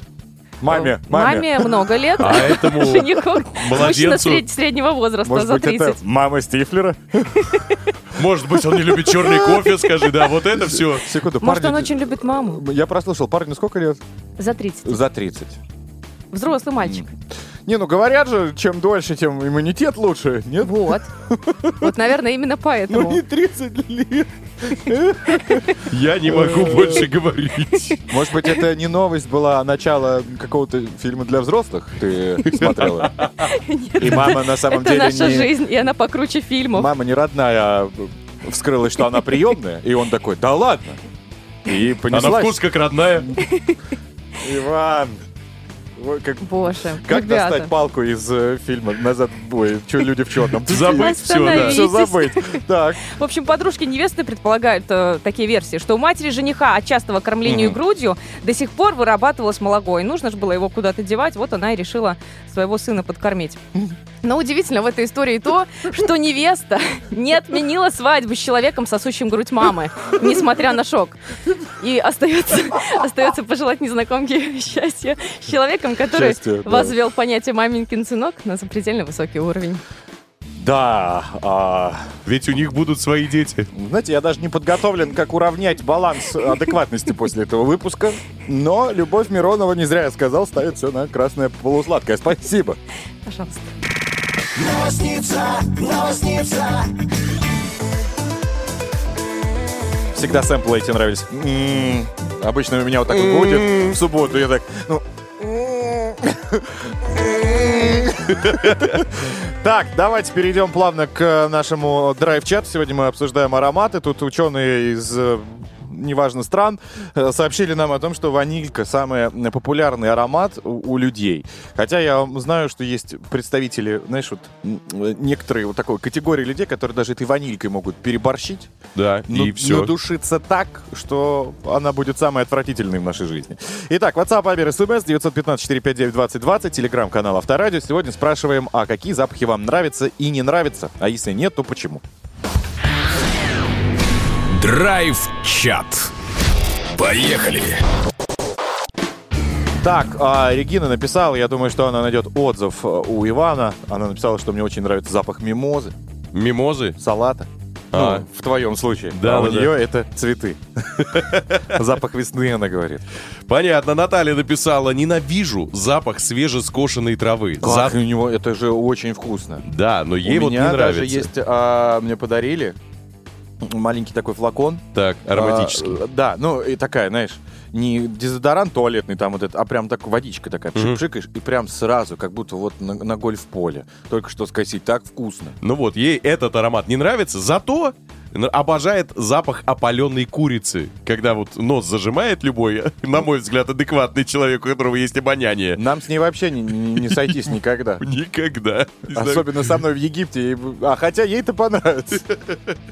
Маме, маме. Маме много лет. А этому [LAUGHS] Жениху. Мужчина младенцу- сред- среднего возраста, Может за быть, 30. это мама Стифлера? [LAUGHS] Может быть, он не любит черный кофе, скажи, да, вот это все. Секунду, Может, он парню- очень любит маму. Я прослушал, парню сколько лет? За 30. За 30. Взрослый мальчик. Не, ну говорят же, чем дольше, тем иммунитет лучше, нет? Вот. Вот, наверное, именно Ну поэтому. не 30 лет. Я не могу больше говорить. Может быть, это не новость была, а начало какого-то фильма для взрослых ты смотрела? И мама на самом Это деле наша не... жизнь, и она покруче фильмов. Мама не родная, а вскрылась, что она приемная, и он такой, да ладно. И понеслась. вкус как родная. Иван, как, Боже, как ребята. достать палку из э, фильма «Назад в бой»? Че люди в черном? [LAUGHS] Забыть все, да. Все забыть. Так, В общем, подружки невесты предполагают э, такие версии, что у матери жениха от частого кормления грудью до сих пор вырабатывалось молоко, и нужно же было его куда-то девать, вот она и решила своего сына подкормить. Но удивительно в этой истории то, что невеста не отменила свадьбу с человеком, сосущим грудь мамы, несмотря на шок. И остается, остается пожелать незнакомке счастья с человеком, который Счастья, да. возвел понятие «маменькин сынок» на запредельно высокий уровень. да. а, Ведь у них будут свои дети. Знаете, я даже не подготовлен, как уравнять баланс адекватности после этого выпуска. Но Любовь Миронова, не зря я сказал, ставит все на красное полусладкое. Спасибо. Пожалуйста. Всегда сэмплы эти нравились. М, Обычно у меня вот так вот будет в субботу. Я так, ну... Так, давайте перейдем плавно к нашему драйв-чату. Сегодня мы обсуждаем ароматы. Тут ученые из э, неважно стран, э, сообщили нам о том, что ванилька самый популярный аромат у, у людей. Хотя я знаю, что есть представители, знаешь, вот э, некоторые вот такой категории людей, которые даже этой ванилькой могут переборщить, Да, ну, и все. надушиться так, что она будет самой отвратительной в нашей жизни. Итак, WhatsApp, Viber, SMS 915-459-2020, телеграм-канал Авторадио. Сегодня спрашиваем, а какие запахи вам нравятся и не нравятся, а если нет, то почему? Драйв-чат. Поехали. Так, а Регина написала, я думаю, что она найдет отзыв э, у Ивана. Она написала, что мне очень нравится запах мимозы, Мимозы? салата. А. Ну, в твоем случае. Да, а у да, да. нее это цветы. [LAUGHS] Запах весны, она говорит. Понятно, Наталья написала, ненавижу запах свежескошенной травы. Как у него, это же очень вкусно. Да, но ей у вот не меня нравится. даже есть, а, мне подарили маленький такой флакон. Так, ароматический. А, да, ну и такая, знаешь, не дезодорант туалетный там вот это, а прям так водичка такая, Мгм. пшик-пшикаешь, и прям сразу, как будто вот на, на гольф-поле. Только что скосить, так вкусно. Ну вот, ей этот аромат не нравится, зато обожает запах опаленной курицы. Когда вот нос зажимает любой, [LAUGHS] на мой взгляд, адекватный человек, у которого есть обоняние. Нам с ней вообще не, не- не сойтись никогда. [LAUGHS] Никогда. Особенно со мной в Египте. А хотя ей-то понравится.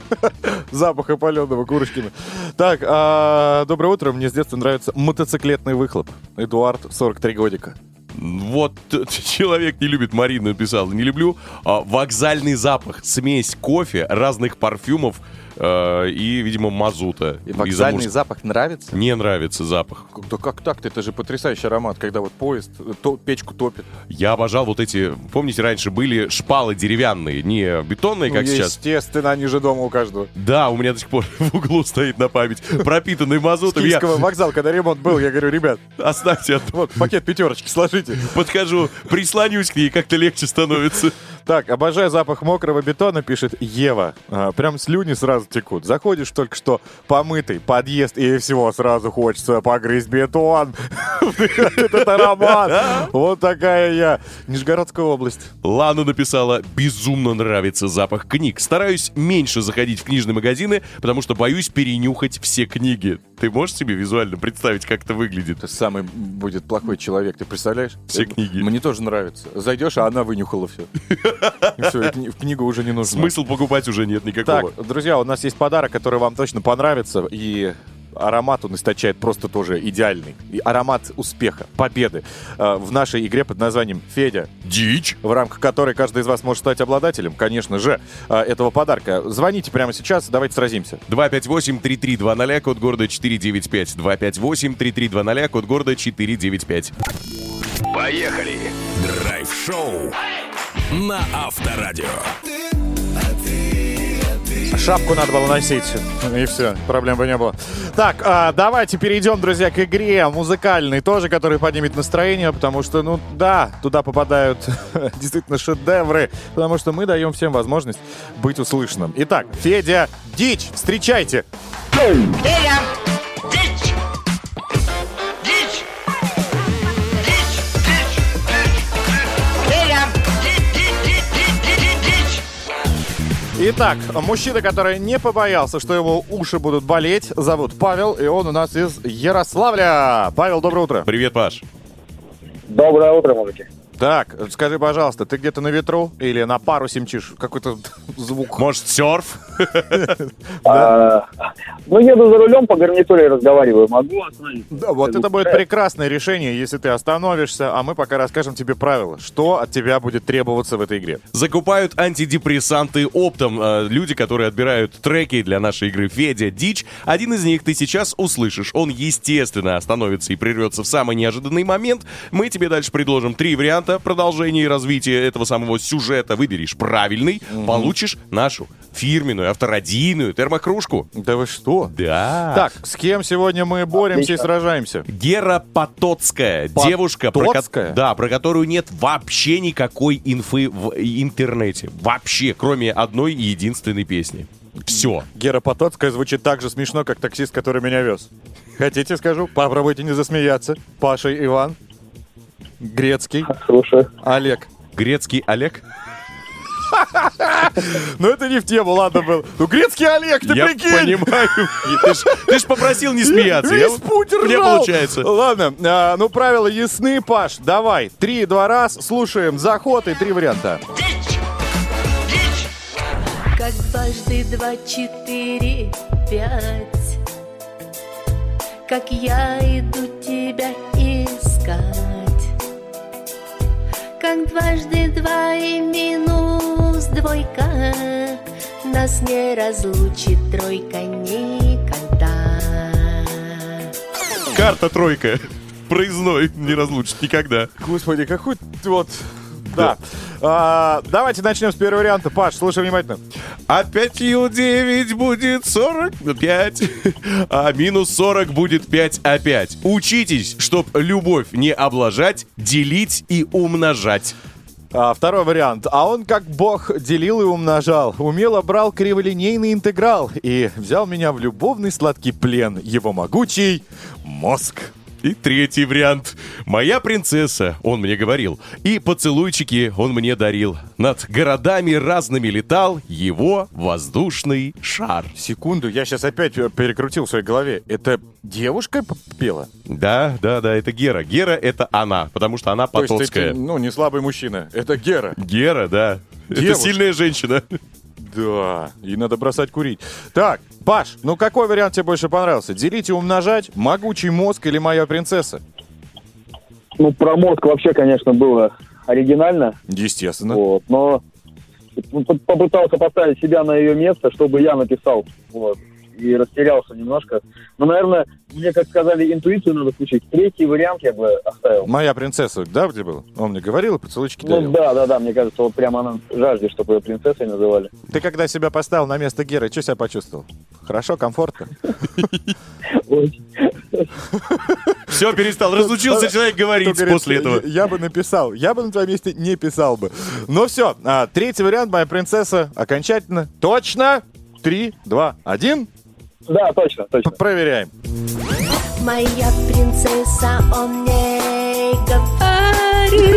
[LAUGHS] Запах опаленного курочкина. Так, а, доброе утро. Мне с детства нравится мотоциклетный выхлоп. Эдуард, 43 годика. Вот [LAUGHS] человек не любит, Марина написала, не люблю. а, вокзальный запах, смесь кофе, разных парфюмов э, и, видимо, мазута. И вокзальный мужс- запах нравится? Не нравится запах. Да как так-то? Это же потрясающий аромат, когда вот поезд э, то- печку топит. Я обожал вот эти, помните, раньше были шпалы деревянные, не бетонные, как Ну, сейчас. Естественно, они же дома у каждого. Да, у меня до сих пор [LAUGHS] в углу стоит на память, пропитанный С мазутом. Я... Киевского вокзала, когда ремонт был, я говорю, ребят, Оставьте вот пакет пятерочки сложите. Подхожу, прислонюсь к ней, как-то легче становится. Так, обожаю запах мокрого бетона, пишет Ева. А, прям слюни сразу текут. Заходишь только что помытый подъезд, и всего сразу хочется погрызть бетон. [LAUGHS] Этот аромат. Вот такая я. Нижегородская область. Лана написала, безумно нравится запах книг. Стараюсь меньше заходить в книжные магазины, потому что боюсь перенюхать все книги. Ты можешь себе визуально представить, как это выглядит? Это самый будет плохой человек, ты представляешь? Все книги. Мне тоже нравится. Зайдешь, а она вынюхала все. Все, в книгу уже не нужно. Смысл покупать уже нет никакого. Так, друзья, у нас есть подарок, который вам точно понравится. И аромат он источает просто тоже идеальный. И аромат успеха, победы э, в нашей игре под названием «Федя», Дичь. в рамках которой каждый из вас может стать обладателем, конечно же, э, этого подарка. Звоните прямо сейчас, давайте сразимся. 258-3320, код города 495. 258-3320, код города 495. Поехали! Драйв-шоу на Авторадио. Шапку надо было носить. И все, проблем бы не было. Так, а, давайте перейдем, друзья, к игре музыкальной тоже, которая поднимет настроение, потому что, ну да, туда попадают [LAUGHS] действительно шедевры, потому что мы даем всем возможность быть услышанным. Итак, Федя Дичь, встречайте! Федя! Итак, мужчина, который не побоялся, что его уши будут болеть, зовут Павел, и он у нас из Ярославля. Павел, доброе утро. Привет, Паш. Доброе утро, мужики. Так, скажи, пожалуйста, ты где-то на ветру или на парусе мчишь? Какой-то [LAUGHS] звук. Может, серф? [LAUGHS] А, ну, еду за рулем, по гарнитуре разговариваю. Могу остановиться? Да, вот это будет прекрасное решение, если ты остановишься, а мы пока расскажем тебе правила, что от тебя будет требоваться в этой игре. Закупают антидепрессанты оптом. Э, Люди, которые отбирают треки для нашей игры Федя, Дичь. Один из них ты сейчас услышишь. Он, естественно, остановится и прервется в самый неожиданный момент. Мы тебе дальше предложим три варианта продолжения и развития этого самого сюжета. Выберешь правильный, получишь нашу фирменную авторадийную термокружку. Да вы что? Да. Так, с кем сегодня мы боремся и Отлично. сражаемся? Гера Потоцкая, девушка, про, ко- Потоцкая? да, про которую нет вообще никакой инфы в интернете. Вообще, кроме одной и единственной песни. Все. Гера Потоцкая звучит так же смешно, как таксист, который меня вез. Хотите, скажу? Попробуйте не засмеяться. Паша Иван, Грецкий, Слушаю. Олег. Грецкий Олег. [LAUGHS] Ну это не в тему, ладно был. Ну Грецкий Олег, ты Я прикинь! понимаю. И Ты ж, ты ж попросил не смеяться. Я Весь вот- путь ржал. получается. Ладно, а, ну правила ясны, Паш. Давай, три, два раз, слушаем заход и три варианта. Дичь! Дичь! Как дважды два, четыре, пять Как я иду тебя Как дважды два и минус двойка Нас не разлучит тройка никогда Карта тройка. Проездной не разлучит никогда. Господи, какой вот... Да. А, давайте начнем с первого варианта. Паш, слушай внимательно. А 5 9 будет 45, а минус 40 будет 5 опять. Учитесь, чтоб любовь не облажать, делить и умножать. А, второй вариант. А он, как бог, делил и умножал. Умело брал криволинейный интеграл и взял меня в любовный сладкий плен. Его могучий мозг. И третий вариант. Моя принцесса, он мне говорил. И поцелуйчики он мне дарил. Над городами разными летал его воздушный шар. Секунду, я сейчас опять перекрутил в своей голове. Это девушка пела? Да, да, да, это Гера. Гера это она, потому что она То есть потоцкая. это, ну, не слабый мужчина. Это Гера. Гера, да. Это Девушка. сильная женщина. Да, и надо бросать курить. Так, Паш, ну какой вариант тебе больше понравился? Делить и умножать? Могучий мозг или моя принцесса? Ну, про мозг вообще, конечно, было оригинально. Естественно. Вот, но п- попытался поставить себя на ее место, чтобы я написал. Вот. И растерялся немножко. Но, наверное, мне, как сказали, интуицию надо включить. Третий вариант я бы оставил. Моя принцесса, да, где был? Он мне говорил, и поцелуйчики Ну дарил. да, да, да, мне кажется, вот прямо она жаждет, чтобы ее принцессой называли. Ты когда себя поставил на место Геры, что себя почувствовал? Хорошо, комфортно? Очень. Все, перестал. Разучился человек говорить после этого. Я, бы написал. Я бы на твоем месте не писал бы. Ну все, а, третий вариант, моя принцесса, окончательно. Точно. Три, два, один. Да, точно, точно. Проверяем. Моя принцесса, он мне говорит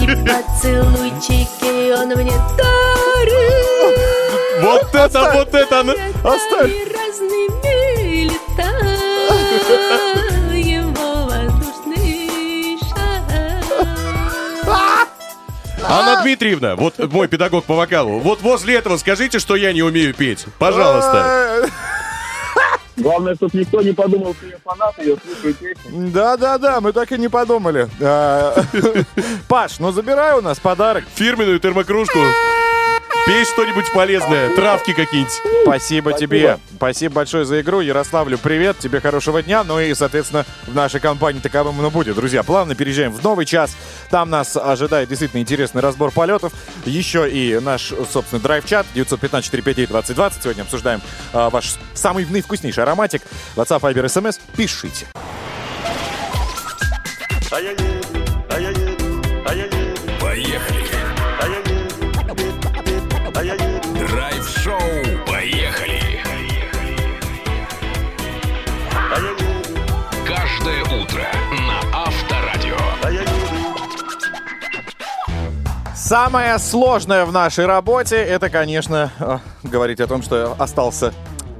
И поцелуйчики он мне дарит Вот это, вот это! Оставь. Разными летаем Анна Дмитриевна, вот мой педагог по вокалу, вот возле этого скажите, что я не умею петь. Пожалуйста. Главное, чтобы никто не подумал, что я фанат ее, слушаю песню. Да-да-да, мы так и не подумали. А, [LAUGHS] Паш, ну забирай у нас подарок. Фирменную термокружку. Пей что-нибудь полезное, травки какие-нибудь. Спасибо, тебе. Спасибо большое за игру. Ярославлю, привет. Тебе хорошего дня. Ну и, соответственно, в нашей компании таковым оно будет. Друзья, плавно переезжаем в новый час. Там нас ожидает действительно интересный разбор полетов. Еще и наш, собственно, драйв-чат 915-459-2020. Сегодня обсуждаем а, ваш самый наивкуснейший ароматик. WhatsApp, Viber, SMS. Пишите. Поехали. Каждое утро на Авторадио. Самое сложное в нашей работе это, конечно, э, говорить о том, что остался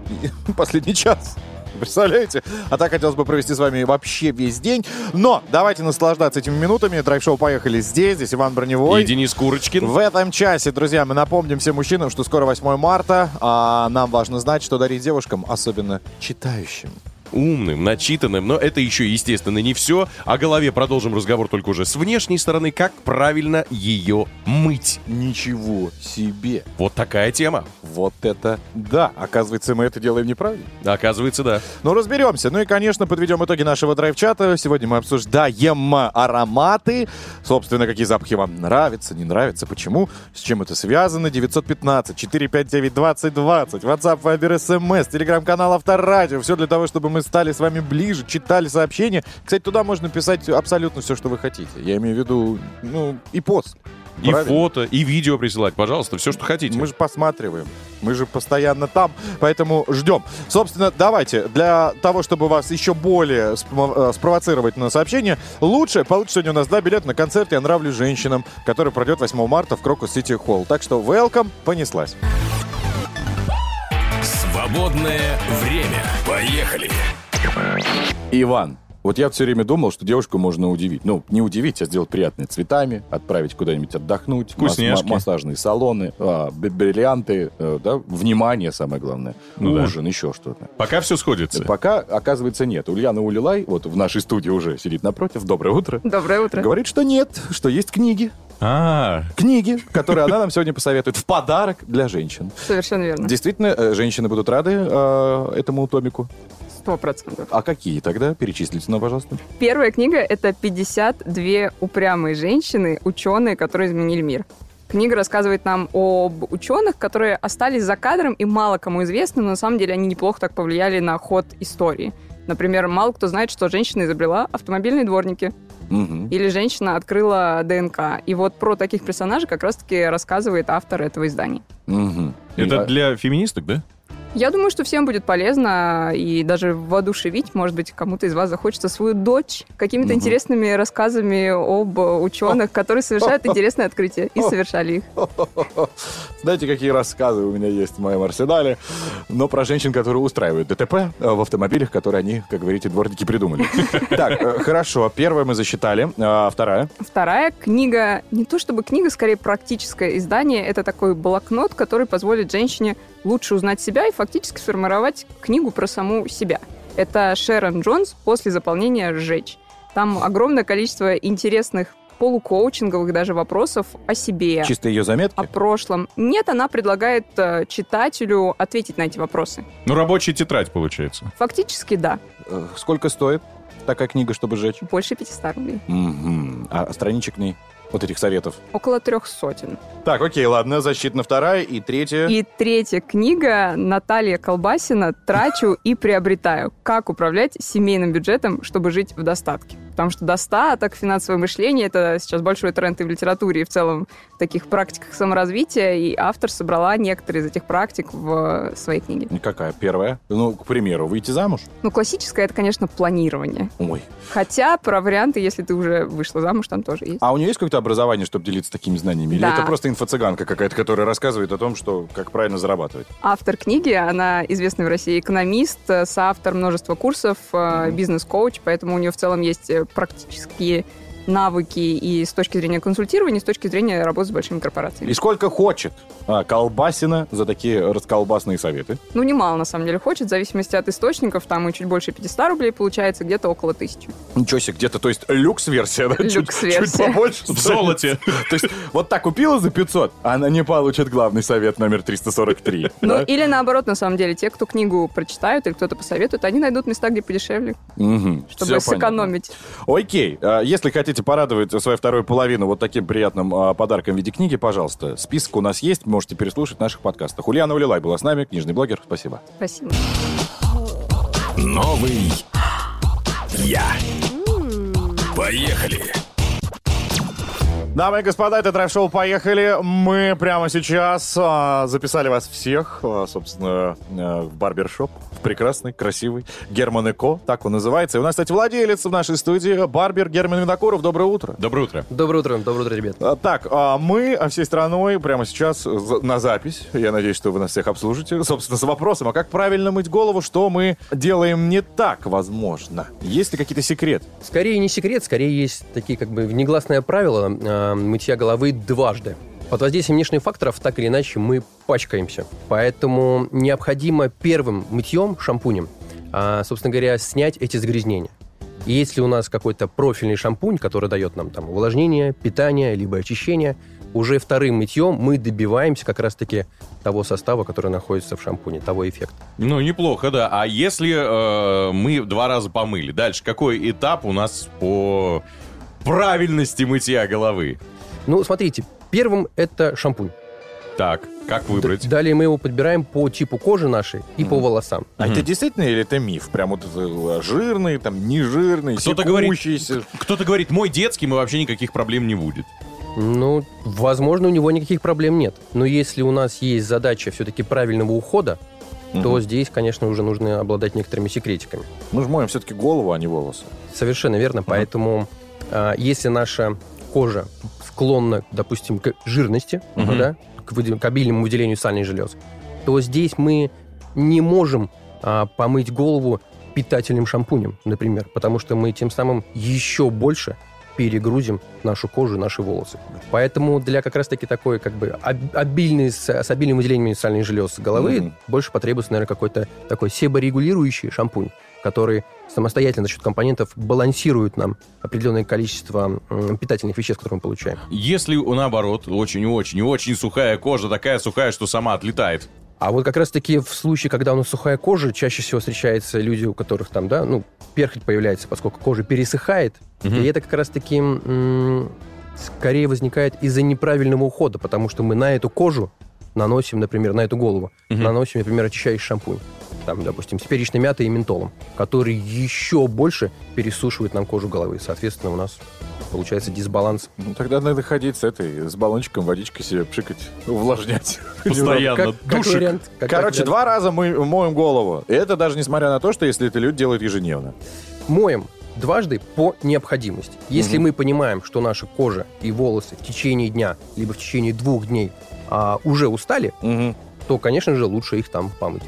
[LAUGHS] последний час. Представляете? А так хотелось бы провести с вами вообще весь день. Но давайте наслаждаться этими минутами. Драйв-шоу «Поехали» здесь. Здесь Иван Броневой. И Денис Курочкин. В этом часе, друзья, мы напомним всем мужчинам, что скоро 8 марта, а нам важно знать, что дарить девушкам, особенно читающим. Умным, начитанным, но это еще, естественно, не все. О голове продолжим разговор только уже с внешней стороны, как правильно ее мыть. Ничего себе. Вот такая тема. Вот это да. Оказывается, мы это делаем неправильно. Оказывается, да. Ну, разберемся. Ну и, конечно, подведем итоги нашего драйв-чата. Сегодня мы обсуждаем ароматы. Собственно, какие запахи вам нравятся, не нравятся, почему, с чем это связано. 915-459-2020. WhatsApp, Viber, SMS, телеграм-канал Авторадио. Все для того, чтобы мы стали с вами ближе, читали сообщения. Кстати, туда можно писать абсолютно все, что вы хотите. Я имею в виду, ну, и пост. И Правильно? фото, и видео присылать, пожалуйста, все, что хотите. Мы же посматриваем. Мы же постоянно там, поэтому ждем. Собственно, давайте, для того, чтобы вас еще более спро- э, спровоцировать на сообщение, лучше получится сегодня у нас, да, билет на концерт «Я нравлюсь женщинам», который пройдет 8 марта в Крокус Сити Холл. Так что welcome, понеслась. Свободное время. Поехали. Иван, вот я все время думал, что девушку можно удивить. Ну, не удивить, а сделать приятные цветами, отправить куда-нибудь отдохнуть. Вкусняшки. Мас- ма- массажные салоны, а, бриллианты, э, да, внимание самое главное. Ну да. Ужин, еще что-то. Пока все сходится. Пока, оказывается, нет. Ульяна Улилай, вот в нашей студии уже сидит напротив. Доброе утро. Доброе утро. Говорит, что нет, что есть книги. А, Книги, которые она нам сегодня посоветует в подарок для женщин. Совершенно верно. Действительно, э, женщины будут рады э, этому томику. Сто процентов. А какие тогда? Перечислите нам, пожалуйста. Первая книга — это «52 упрямые женщины, ученые, которые изменили мир». Книга рассказывает нам об ученых, которые остались за кадром и мало кому известны, но на самом деле они неплохо так повлияли на ход истории. Например, мало кто знает, что женщина изобрела автомобильные дворники. Мгм. Или женщина открыла ДНК. И вот про таких персонажей как раз-таки рассказывает автор этого издания. Мгм. это для феминисток, да? Я думаю, что всем будет полезно и даже воодушевить, может быть, кому-то из вас захочется свою дочь какими-то Мгм. интересными рассказами об ученых, которые совершают интересные открытия и совершали их. [LAUGHS] Знаете, какие рассказы у меня есть в моем арсенале? Но про женщин, которые устраивают ДТП э, в автомобилях, которые они, как говорите, дворники придумали. [LAUGHS] Так, э, хорошо. Первое мы засчитали. А вторая? Вторая книга, не то чтобы книга, скорее практическое издание, это такой блокнот, который позволит женщине лучше узнать себя и фактически сформировать книгу про саму себя. Это Шерон Джонс «После заполнения сжечь». Там огромное количество интересных полукоучинговых даже вопросов о себе, Чисто ее заметки? о прошлом. Нет, она предлагает э, читателю ответить на эти вопросы. Ну, рабочая тетрадь, получается. Фактически, да. Э, Сколько стоит такая книга, чтобы сжечь? Больше 500 рублей. Мгм. А страничек в ней? Вот этих советов? Около трех сотен. Так, окей, ладно, засчитана вторая и третья. И третья книга Наталья Колбасина «Трачу и приобретаю. Как управлять семейным бюджетом, чтобы жить в достатке». Потому что достаток, финансовое мышление — это сейчас большой тренд и в литературе, и в целом в таких практиках саморазвития. И автор собрала некоторые из этих практик в своей книге. Какая? Первая? Ну, к примеру, выйти замуж? Ну, классическое — это, конечно, планирование. Ой. Хотя про варианты, если ты уже вышла замуж, там тоже есть. А у нее есть какое-то образование, чтобы делиться такими знаниями? Или Да. это просто инфо-цыганка какая-то, которая рассказывает о том, что как правильно зарабатывать? Автор книги, она известный в России экономист, э, соавтор множества курсов, э, бизнес-коуч, поэтому у нее в целом есть практические навыки и с точки зрения консультирования, и с точки зрения работы с большими корпорациями. И сколько хочет а, Колбасина за такие расколбасные советы? Ну, немало, на самом деле, хочет, в зависимости от источников, там и чуть больше 500 рублей получается, где-то около тысячи. Ничего себе, где-то, то есть люкс-версия, да? Чуть- Люкс-версия. Чуть побольше. В золоте. То есть вот так купила за 500, а она не получит главный совет номер 343. Ну, или наоборот, на самом деле, те, кто книгу прочитают или кто-то посоветует, они найдут места, где подешевле, чтобы сэкономить. Окей, а, если хотите порадовать свою вторую половину вот таким приятным а, подарком в виде книги, пожалуйста, список у нас есть, можете переслушать в наших подкастах. Ульяна Улилай была с нами, книжный блогер, спасибо. Спасибо. Новый я. Поехали. Дамы и господа, это драйв-шоу «Поехали». Мы прямо сейчас а, записали вас всех, а, собственно, а, в барбершоп. В прекрасный, красивый Герман Эко, так он называется. И у нас, кстати, владелец в нашей студии, барбер Герман Винокуров. Доброе утро. Доброе утро. Доброе утро, доброе утро, ребят. А, Так, а, мы а, всей страной прямо сейчас за- на запись. Я надеюсь, что вы нас всех обслужите. Собственно, с вопросом, а как правильно мыть голову, что мы делаем не так, возможно? Есть ли какие-то секреты? Скорее не секрет, скорее есть такие как бы негласное правило э, мытья головы дважды. Под воздействием внешних факторов так или иначе мы пачкаемся. Поэтому необходимо первым мытьем, шампунем, а, собственно говоря, снять эти загрязнения. И если у нас какой-то профильный шампунь, который дает нам там увлажнение, питание, либо очищение, уже вторым мытьем мы добиваемся как раз-таки того состава, который находится в шампуне, того эффекта. Ну, неплохо, да. А если э, мы два раза помыли, дальше какой этап у нас по правильности мытья головы? Ну, смотрите, первым это шампунь. Так, как выбрать? Далее мы его подбираем по типу кожи нашей и по волосам. А это действительно или это миф? Прям вот это, жирный, там, не жирный, Кто-то говорит, кто-то говорит, мой детский, и вообще никаких проблем не будет. Ну, возможно, у него никаких проблем нет. Но если у нас есть задача все-таки правильного ухода, то Мгм. здесь, конечно, уже нужно обладать некоторыми секретиками. Мы же моем все-таки голову, а не волосы. Совершенно верно. Поэтому, а, если наша кожа склонна, допустим, к жирности, Мгм. да, к, к обильному выделению сальных желез, то здесь мы не можем а, помыть голову питательным шампунем, например, потому что мы тем самым еще больше перегрузим нашу кожу, наши волосы. Поэтому для как раз-таки такой как бы об- обильной, с, с обильным выделением сальных желез головы Мгм. больше потребуется, наверное, какой-то такой себорегулирующий шампунь, который самостоятельно за счет компонентов балансирует нам определенное количество питательных веществ, которые мы получаем. Если, наоборот, очень-очень-очень сухая кожа, такая сухая, что сама отлетает. А вот как раз-таки в случае, когда у нас сухая кожа, чаще всего встречаются люди, у которых там, да, ну, перхоть появляется, поскольку кожа пересыхает. Мгм. И это как раз-таки скорее возникает из-за неправильного ухода, потому что мы на эту кожу наносим, например, на эту голову, Мгм. наносим, например, очищающий шампунь. Там, допустим, с перечной мятой и ментолом, который еще больше пересушивает нам кожу головы. Соответственно, у нас получается дисбаланс. Ну, тогда надо ходить с этой, с баллончиком водичкой себе пшикать, увлажнять. [LAUGHS] Постоянно. Как, как Душик. вариант. как Короче, вариант. два раза мы моем голову. И это даже несмотря на то, что если это люди делают ежедневно. моем дважды по необходимости. Если Мгм. мы понимаем, что наша кожа и волосы в течение дня, либо в течение двух дней а, уже устали, то, конечно же, лучше их там помыть.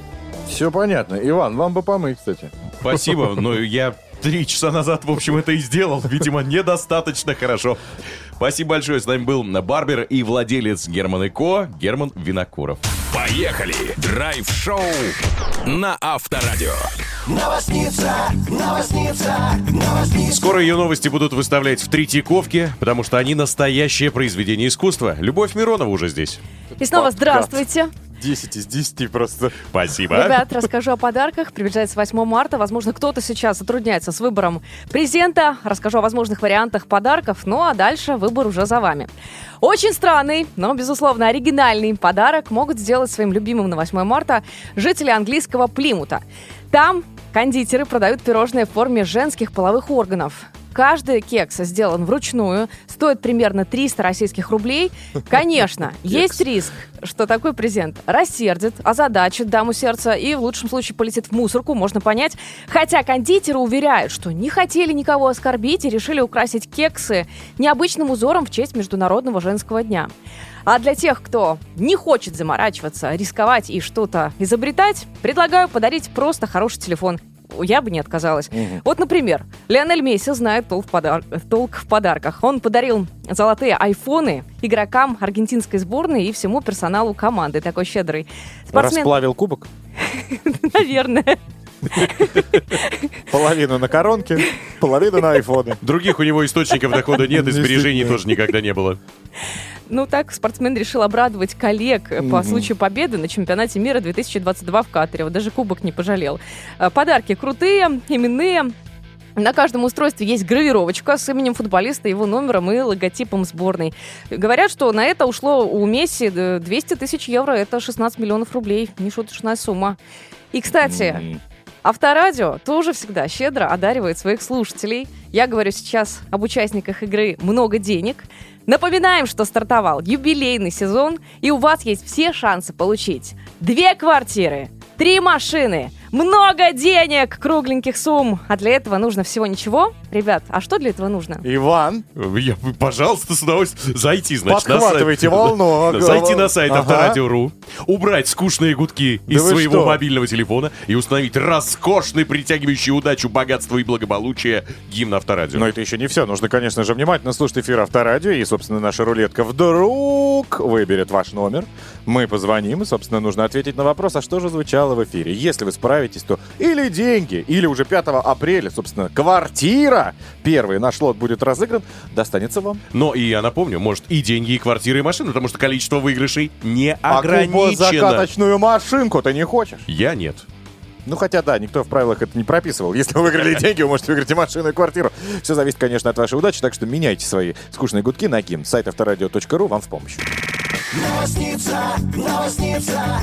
Все понятно. Иван, вам бы помыть, кстати. Спасибо, [LAUGHS] но я три часа назад, в общем, это и сделал. Видимо, недостаточно хорошо. Спасибо большое. С нами был барбер и владелец Герман и Ко, Герман Винокуров. Поехали! Драйв-шоу на Авторадио. Новосница, новосница, новосница. Скоро ее новости будут выставлять в Третьяковке, потому что они настоящее произведение искусства. Любовь Миронова уже здесь. И снова здравствуйте. 10 из 10 просто. Спасибо. Ребят, расскажу о подарках. Приближается 8 марта. Возможно, кто-то сейчас затрудняется с выбором презента. Расскажу о возможных вариантах подарков. Ну а дальше выбор уже за вами. Очень странный, но, безусловно, оригинальный подарок могут сделать своим любимым на 8 марта жители английского Плимута. Там кондитеры продают пирожные в форме женских половых органов. Каждый кекс сделан вручную, стоит примерно 300 российских рублей. Конечно, есть риск, что такой презент рассердит, озадачит даму сердца и в лучшем случае полетит в мусорку, можно понять. Хотя кондитеры уверяют, что не хотели никого оскорбить и решили украсить кексы необычным узором в честь Международного женского дня. А для тех, кто не хочет заморачиваться, рисковать и что-то изобретать, предлагаю подарить просто хороший телефон. Я бы не отказалась. Вот, например, Лионель Месси знает толк в, подар- толк в подарках. Он подарил золотые айфоны игрокам аргентинской сборной и всему персоналу команды. Такой щедрый. Спортсмен, Расплавил кубок, [LAUGHS] наверное. [LAUGHS] половину на коронке, половину на айфоны. Других у него источников дохода нет, и сбережений тоже никогда не было. Ну так, спортсмен решил обрадовать коллег э, по случаю победы на чемпионате мира 2022 в Катаре. Вот даже кубок не пожалел. Э, Подарки крутые, именные. На каждом устройстве есть гравировочка с именем футболиста, его номером и логотипом сборной. Говорят, что на это ушло у Месси э, 200 тысяч евро, это 16 миллионов рублей. Нешуточная сумма. И, кстати, Авторадио тоже всегда щедро одаривает своих слушателей. Я говорю сейчас об участниках игры «Много денег». Напоминаем, что стартовал юбилейный сезон, и у вас есть все шансы получить две квартиры, три машины, много денег, кругленьких сумм. А для этого нужно всего ничего. Ребят, а что для этого нужно? Иван, Я, пожалуйста, с удовольствием. Зайти, значит, на сайт. Волну. Да, [LAUGHS] Зайти на сайт Ага. Авторадио.ру, убрать скучные гудки из вы своего что? мобильного телефона и установить роскошный, притягивающий удачу, богатство и благополучие гимн Авторадио. Но это еще не все. Нужно, конечно же, внимательно слушать эфир Авторадио. И, собственно, наша рулетка вдруг выберет ваш номер. Мы позвоним, и, собственно, нужно ответить на вопрос, а что же звучало в эфире. Если вы справитесь, то или деньги, или уже 5 апреля, собственно, квартира. Первый наш лот будет разыгран, достанется вам. Но и я напомню, может и деньги, и квартиры, и машины, потому что количество выигрышей не А ограничено. закаточную машинку ты не хочешь? Я нет. Ну, хотя, да, никто в правилах это не прописывал. Если вы выиграли деньги, вы можете выиграть и машину, и квартиру. Все зависит, конечно, от вашей удачи, так что меняйте свои скучные гудки на гимн. Сайт авторадио.ру вам в помощь. Новосница, новосница.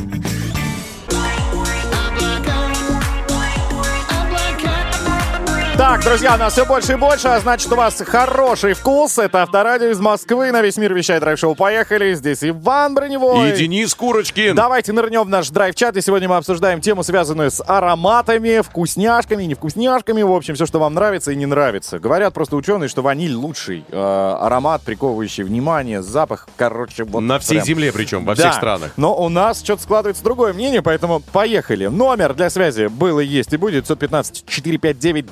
Так, друзья, нас все больше и больше, а значит, у вас хороший вкус. Это Авторадио из Москвы. На весь мир вещает драйв-шоу. Поехали. Здесь Иван Броневой. И Денис Курочкин. Давайте нырнем в наш драйв-чат, и сегодня мы обсуждаем тему, связанную с ароматами, вкусняшками, не вкусняшками, в общем, все, что вам нравится и не нравится. Говорят просто ученые, что ваниль лучший э, аромат, приковывающий внимание, запах, короче, вот На всей прям. земле причем, во Да, всех странах. Но у нас что-то складывается другое мнение, поэтому поехали. Номер для связи был и есть и будет 915 459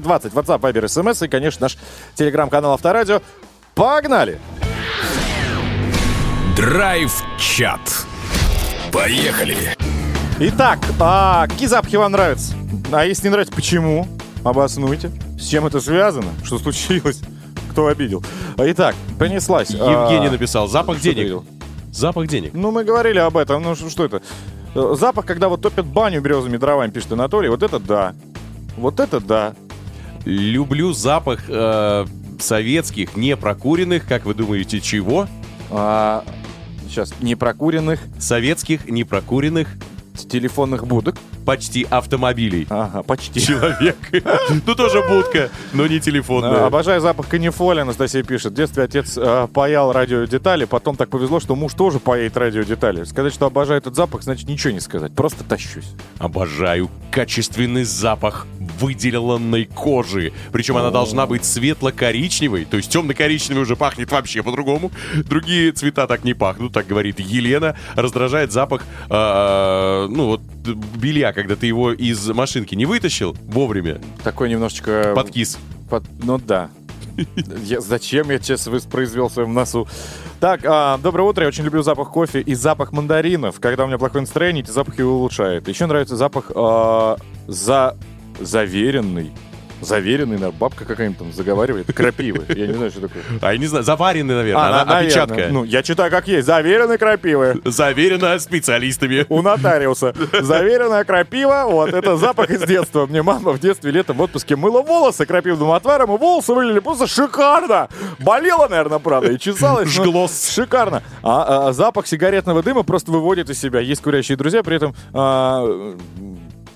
2020. WhatsApp, Viber, SMS и, конечно, наш телеграм-канал Авторадио. Погнали! Драйв-чат. Поехали. Итак, а какие запахи вам нравятся? А если не нравится, почему? Обоснуйте. С чем это связано? Что случилось? Кто обидел? Итак, понеслась. Евгений А, написал, запах денег. видел? Запах денег. Ну, мы говорили об этом. Ну, что, что это? Э, Запах, когда вот топят баню березовыми дровами, пишет Анатолий. Вот это да. Вот это да. Люблю запах э, советских, не прокуренных, как вы думаете, чего? А, сейчас, непрокуренных Советских, не прокуренных, телефонных будок. Почти автомобилей. Ага, почти. Человек. [LAUGHS] Ну, тоже будка, но не телефонная. Обожаю запах канифоли, Анастасия пишет. В детстве отец э, паял радиодетали, потом так повезло, что муж тоже паяет радиодетали. Сказать, что обожаю этот запах, значит ничего не сказать. Просто тащусь. Обожаю качественный запах выделенной кожи. Причем она должна быть светло-коричневой, то есть темно-коричневый уже пахнет вообще по-другому. Другие цвета так не пахнут, так говорит Елена. Раздражает запах, э, ну вот, белья, когда ты его из машинки не вытащил вовремя, Такой немножечко... подкис. Под- Ну да. Я- зачем я сейчас воспроизвел в своем носу? Так, а, доброе утро. Я очень люблю запах кофе и запах мандаринов. Когда у меня плохое настроение, эти запахи улучшают. Еще нравится запах а, за... заверенный. Заверенный, наверное, бабка какая-нибудь там заговаривает. Крапивы. Я не знаю, что такое. А я не знаю, заваренный, наверное, А, она на- наверное. опечатка. Ну, я читаю как есть. Заверенный крапивы. Заверено специалистами. У нотариуса. Заверенная крапива. Вот, это запах из детства. Мне мама в детстве летом в отпуске мыла волосы крапивным отваром, и волосы вылили просто шикарно. Болела, наверное, правда, и чесалась. Жглос. Шикарно. А, а, запах сигаретного дыма просто выводит из себя. Есть курящие друзья, при этом... а,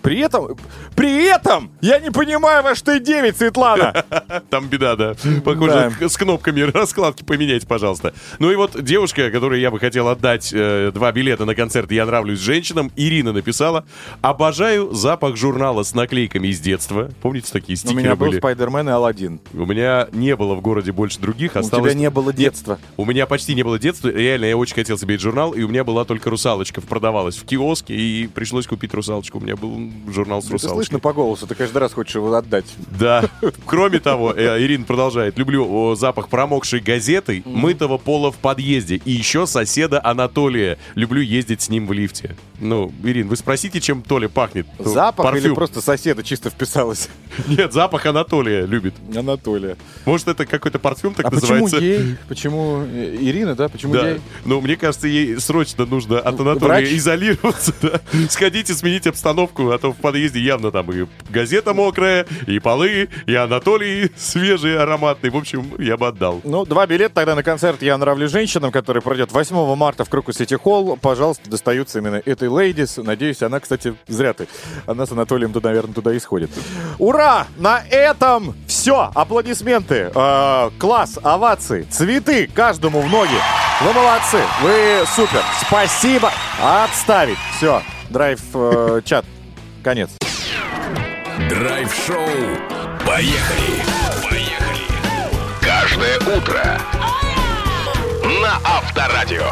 при этом, при этом, я не понимаю, во что 9, Светлана. [LAUGHS] Там беда, да. Похоже, Да. с кнопками раскладки поменяйте, пожалуйста. Ну и вот девушка, которой я бы хотел отдать э, два билета на концерт «Я нравлюсь женщинам», Ирина написала «Обожаю запах журнала с наклейками из детства». Помните, такие У стикеры меня был были? Спайдермен и Алладин. У меня не было в городе больше других. У Осталось... тебя не было детства. У меня почти не было детства. Реально, я очень хотел себе этот журнал, и у меня была только «Русалочка». Продавалась в киоске, и пришлось купить «Русалочку». У меня был журнал с «Русалочкой». слышно по голосу, ты каждый раз хочешь его отдать. Да. Кроме того, э, Ирина продолжает. Люблю запах промокшей газеты, мытого пола в подъезде. И еще соседа Анатолия. Люблю ездить с ним в лифте. Ну, Ирин, вы спросите, чем Толя пахнет? Ну, Запах или парфюм. просто соседа чисто вписалось? Нет, запах Анатолия любит. Анатолия. Может, это какой-то парфюм так а почему называется? ей? Почему э, Ирина, да? Почему Да. ей? Ну, мне кажется, ей срочно нужно от Анатолия Врач? изолироваться. [LAUGHS] да. Сходите, сменить обстановку, то в подъезде явно там и газета мокрая, и полы, и Анатолий свежий, ароматный. В общем, я бы отдал. Ну, два билета тогда на концерт «Я нравлюсь женщинам», который пройдет 8 марта в Крокус Сити Холл. Пожалуйста, достаются именно этой лейдис. Надеюсь, она, кстати, зря ты. Она с Анатолием, то, наверное, туда и сходит. Ура! На этом все. Аплодисменты. Э, класс, овации, цветы каждому в ноги. Вы молодцы. Вы супер. Спасибо. Отставить. Все. Драйв э. Конец. Драйв-шоу. Поехали. Поехали. Каждое утро. На Авторадио.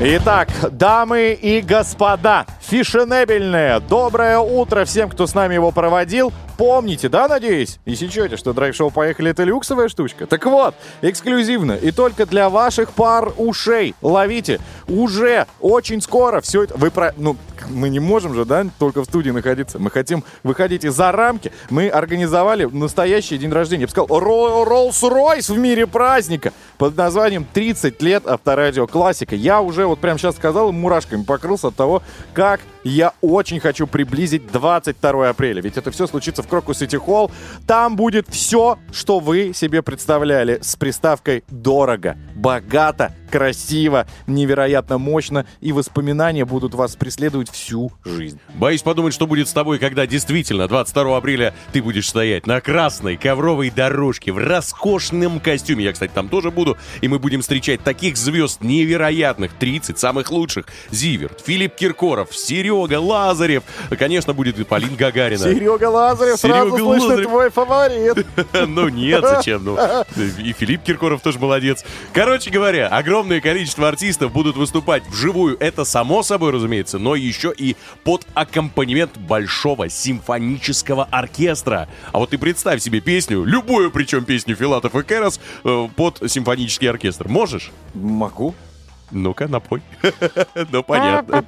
Итак, дамы и господа, фешенебельное доброе утро всем, кто с нами его проводил. Помните, да, надеюсь? И сечете, что драйв-шоу «Поехали» — это люксовая штучка. Так вот, эксклюзивно и только для ваших пар ушей. Ловите. Уже очень скоро все это... Вы про... Ну, мы не можем же, да, только в студии находиться. Мы хотим выходить за рамки. Мы организовали настоящий день рождения. Я бы сказал, Ро- Роллс-Ройс в мире праздника под названием «30 лет авторадио классика». Я уже вот прямо сейчас сказал, мурашками покрылся от того, как back. Я очень хочу приблизить 22 апреля. Ведь это все случится в Крокус Сити Холл. Там будет все, что вы себе представляли с приставкой «дорого», «богато», «красиво», «невероятно мощно». И воспоминания будут вас преследовать всю жизнь. Боюсь подумать, что будет с тобой, когда действительно 22 апреля ты будешь стоять на красной ковровой дорожке в роскошном костюме. Я, кстати, там тоже буду. И мы будем встречать таких звезд невероятных. 30 самых лучших. Зиверт, Филипп Киркоров, Серега Лазарев. Конечно, будет и Полин Гагарина. Серега Лазарев, сразу Серега слышно Лазарев. твой фаворит. [LAUGHS] Ну нет, зачем? Ну, и Филипп Киркоров тоже молодец. Короче говоря, огромное количество артистов будут выступать вживую. Это само собой, разумеется, но еще и под аккомпанемент большого симфонического оркестра. А вот ты представь себе песню, любую причем песню Филатов и Кэрос э, под симфонический оркестр. Можешь? Могу. Ну-ка, напой. [LAUGHS] Ну, понятно.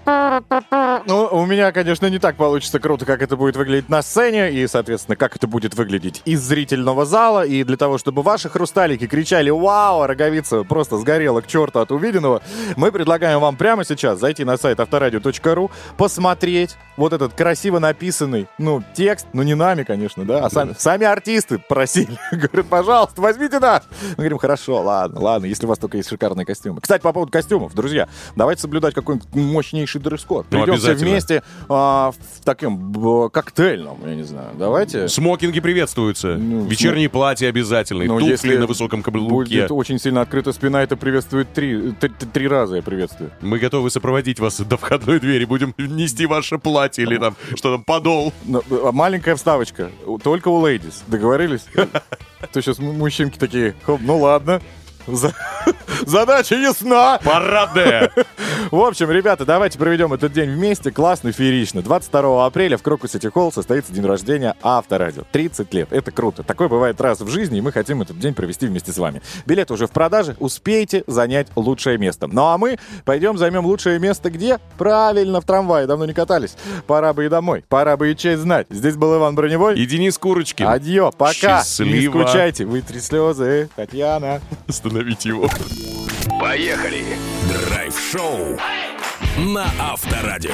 Ну, у меня, конечно, не так получится круто, как это будет выглядеть на сцене, и, соответственно, как это будет выглядеть из зрительного зала. И для того, чтобы ваши хрусталики кричали «Вау!», роговица просто сгорела к черту от увиденного, мы предлагаем вам прямо сейчас зайти на сайт авторадио.ру, посмотреть вот этот красиво написанный, ну, текст, ну, не нами, конечно, да, а сами, сами артисты просили. [LAUGHS] Говорят, пожалуйста, возьмите нас. Мы говорим, хорошо, ладно, ладно, если у вас только есть шикарные костюмы. Кстати, по поводу костюмов, друзья, давайте соблюдать какой-нибудь мощнейший дресс-код. Ну, Придем все вместе а, в таком коктейльном, я не знаю. Давайте. Смокинги приветствуются. Вечерние платья обязательные. Ну, туфли на высоком каблуке. Будет очень сильно открыта спина, это приветствует три, три, три раза я приветствую. Мы готовы сопроводить вас до входной двери. Будем нести ваше платье или там, что там, подол. Но, а, Маленькая вставочка. Только у лейдис. Договорились? [LAUGHS] То сейчас мужчинки такие, «Хоп, ну ладно. За- [LAUGHS] Задача ясна. Парадная. [LAUGHS] В общем, ребята, давайте проведем этот день вместе. Классно, феерично. 22 апреля в Крокус Сити Холл состоится день рождения Авторадио. 30 лет. Это круто. Такое бывает раз в жизни, и мы хотим этот день провести вместе с вами. Билеты уже в продаже. Успейте занять лучшее место. Ну а мы пойдем займем лучшее место где? Правильно, в трамвае. Давно не катались. Пора бы и домой. Пора бы и честь знать. Здесь был Иван Броневой. И Денис Курочкин. Адьё, пока. Счастливо. Не скучайте. Вытри слезы, Татьяна. Остановите его. Поехали! Драйв-шоу на Авторадио.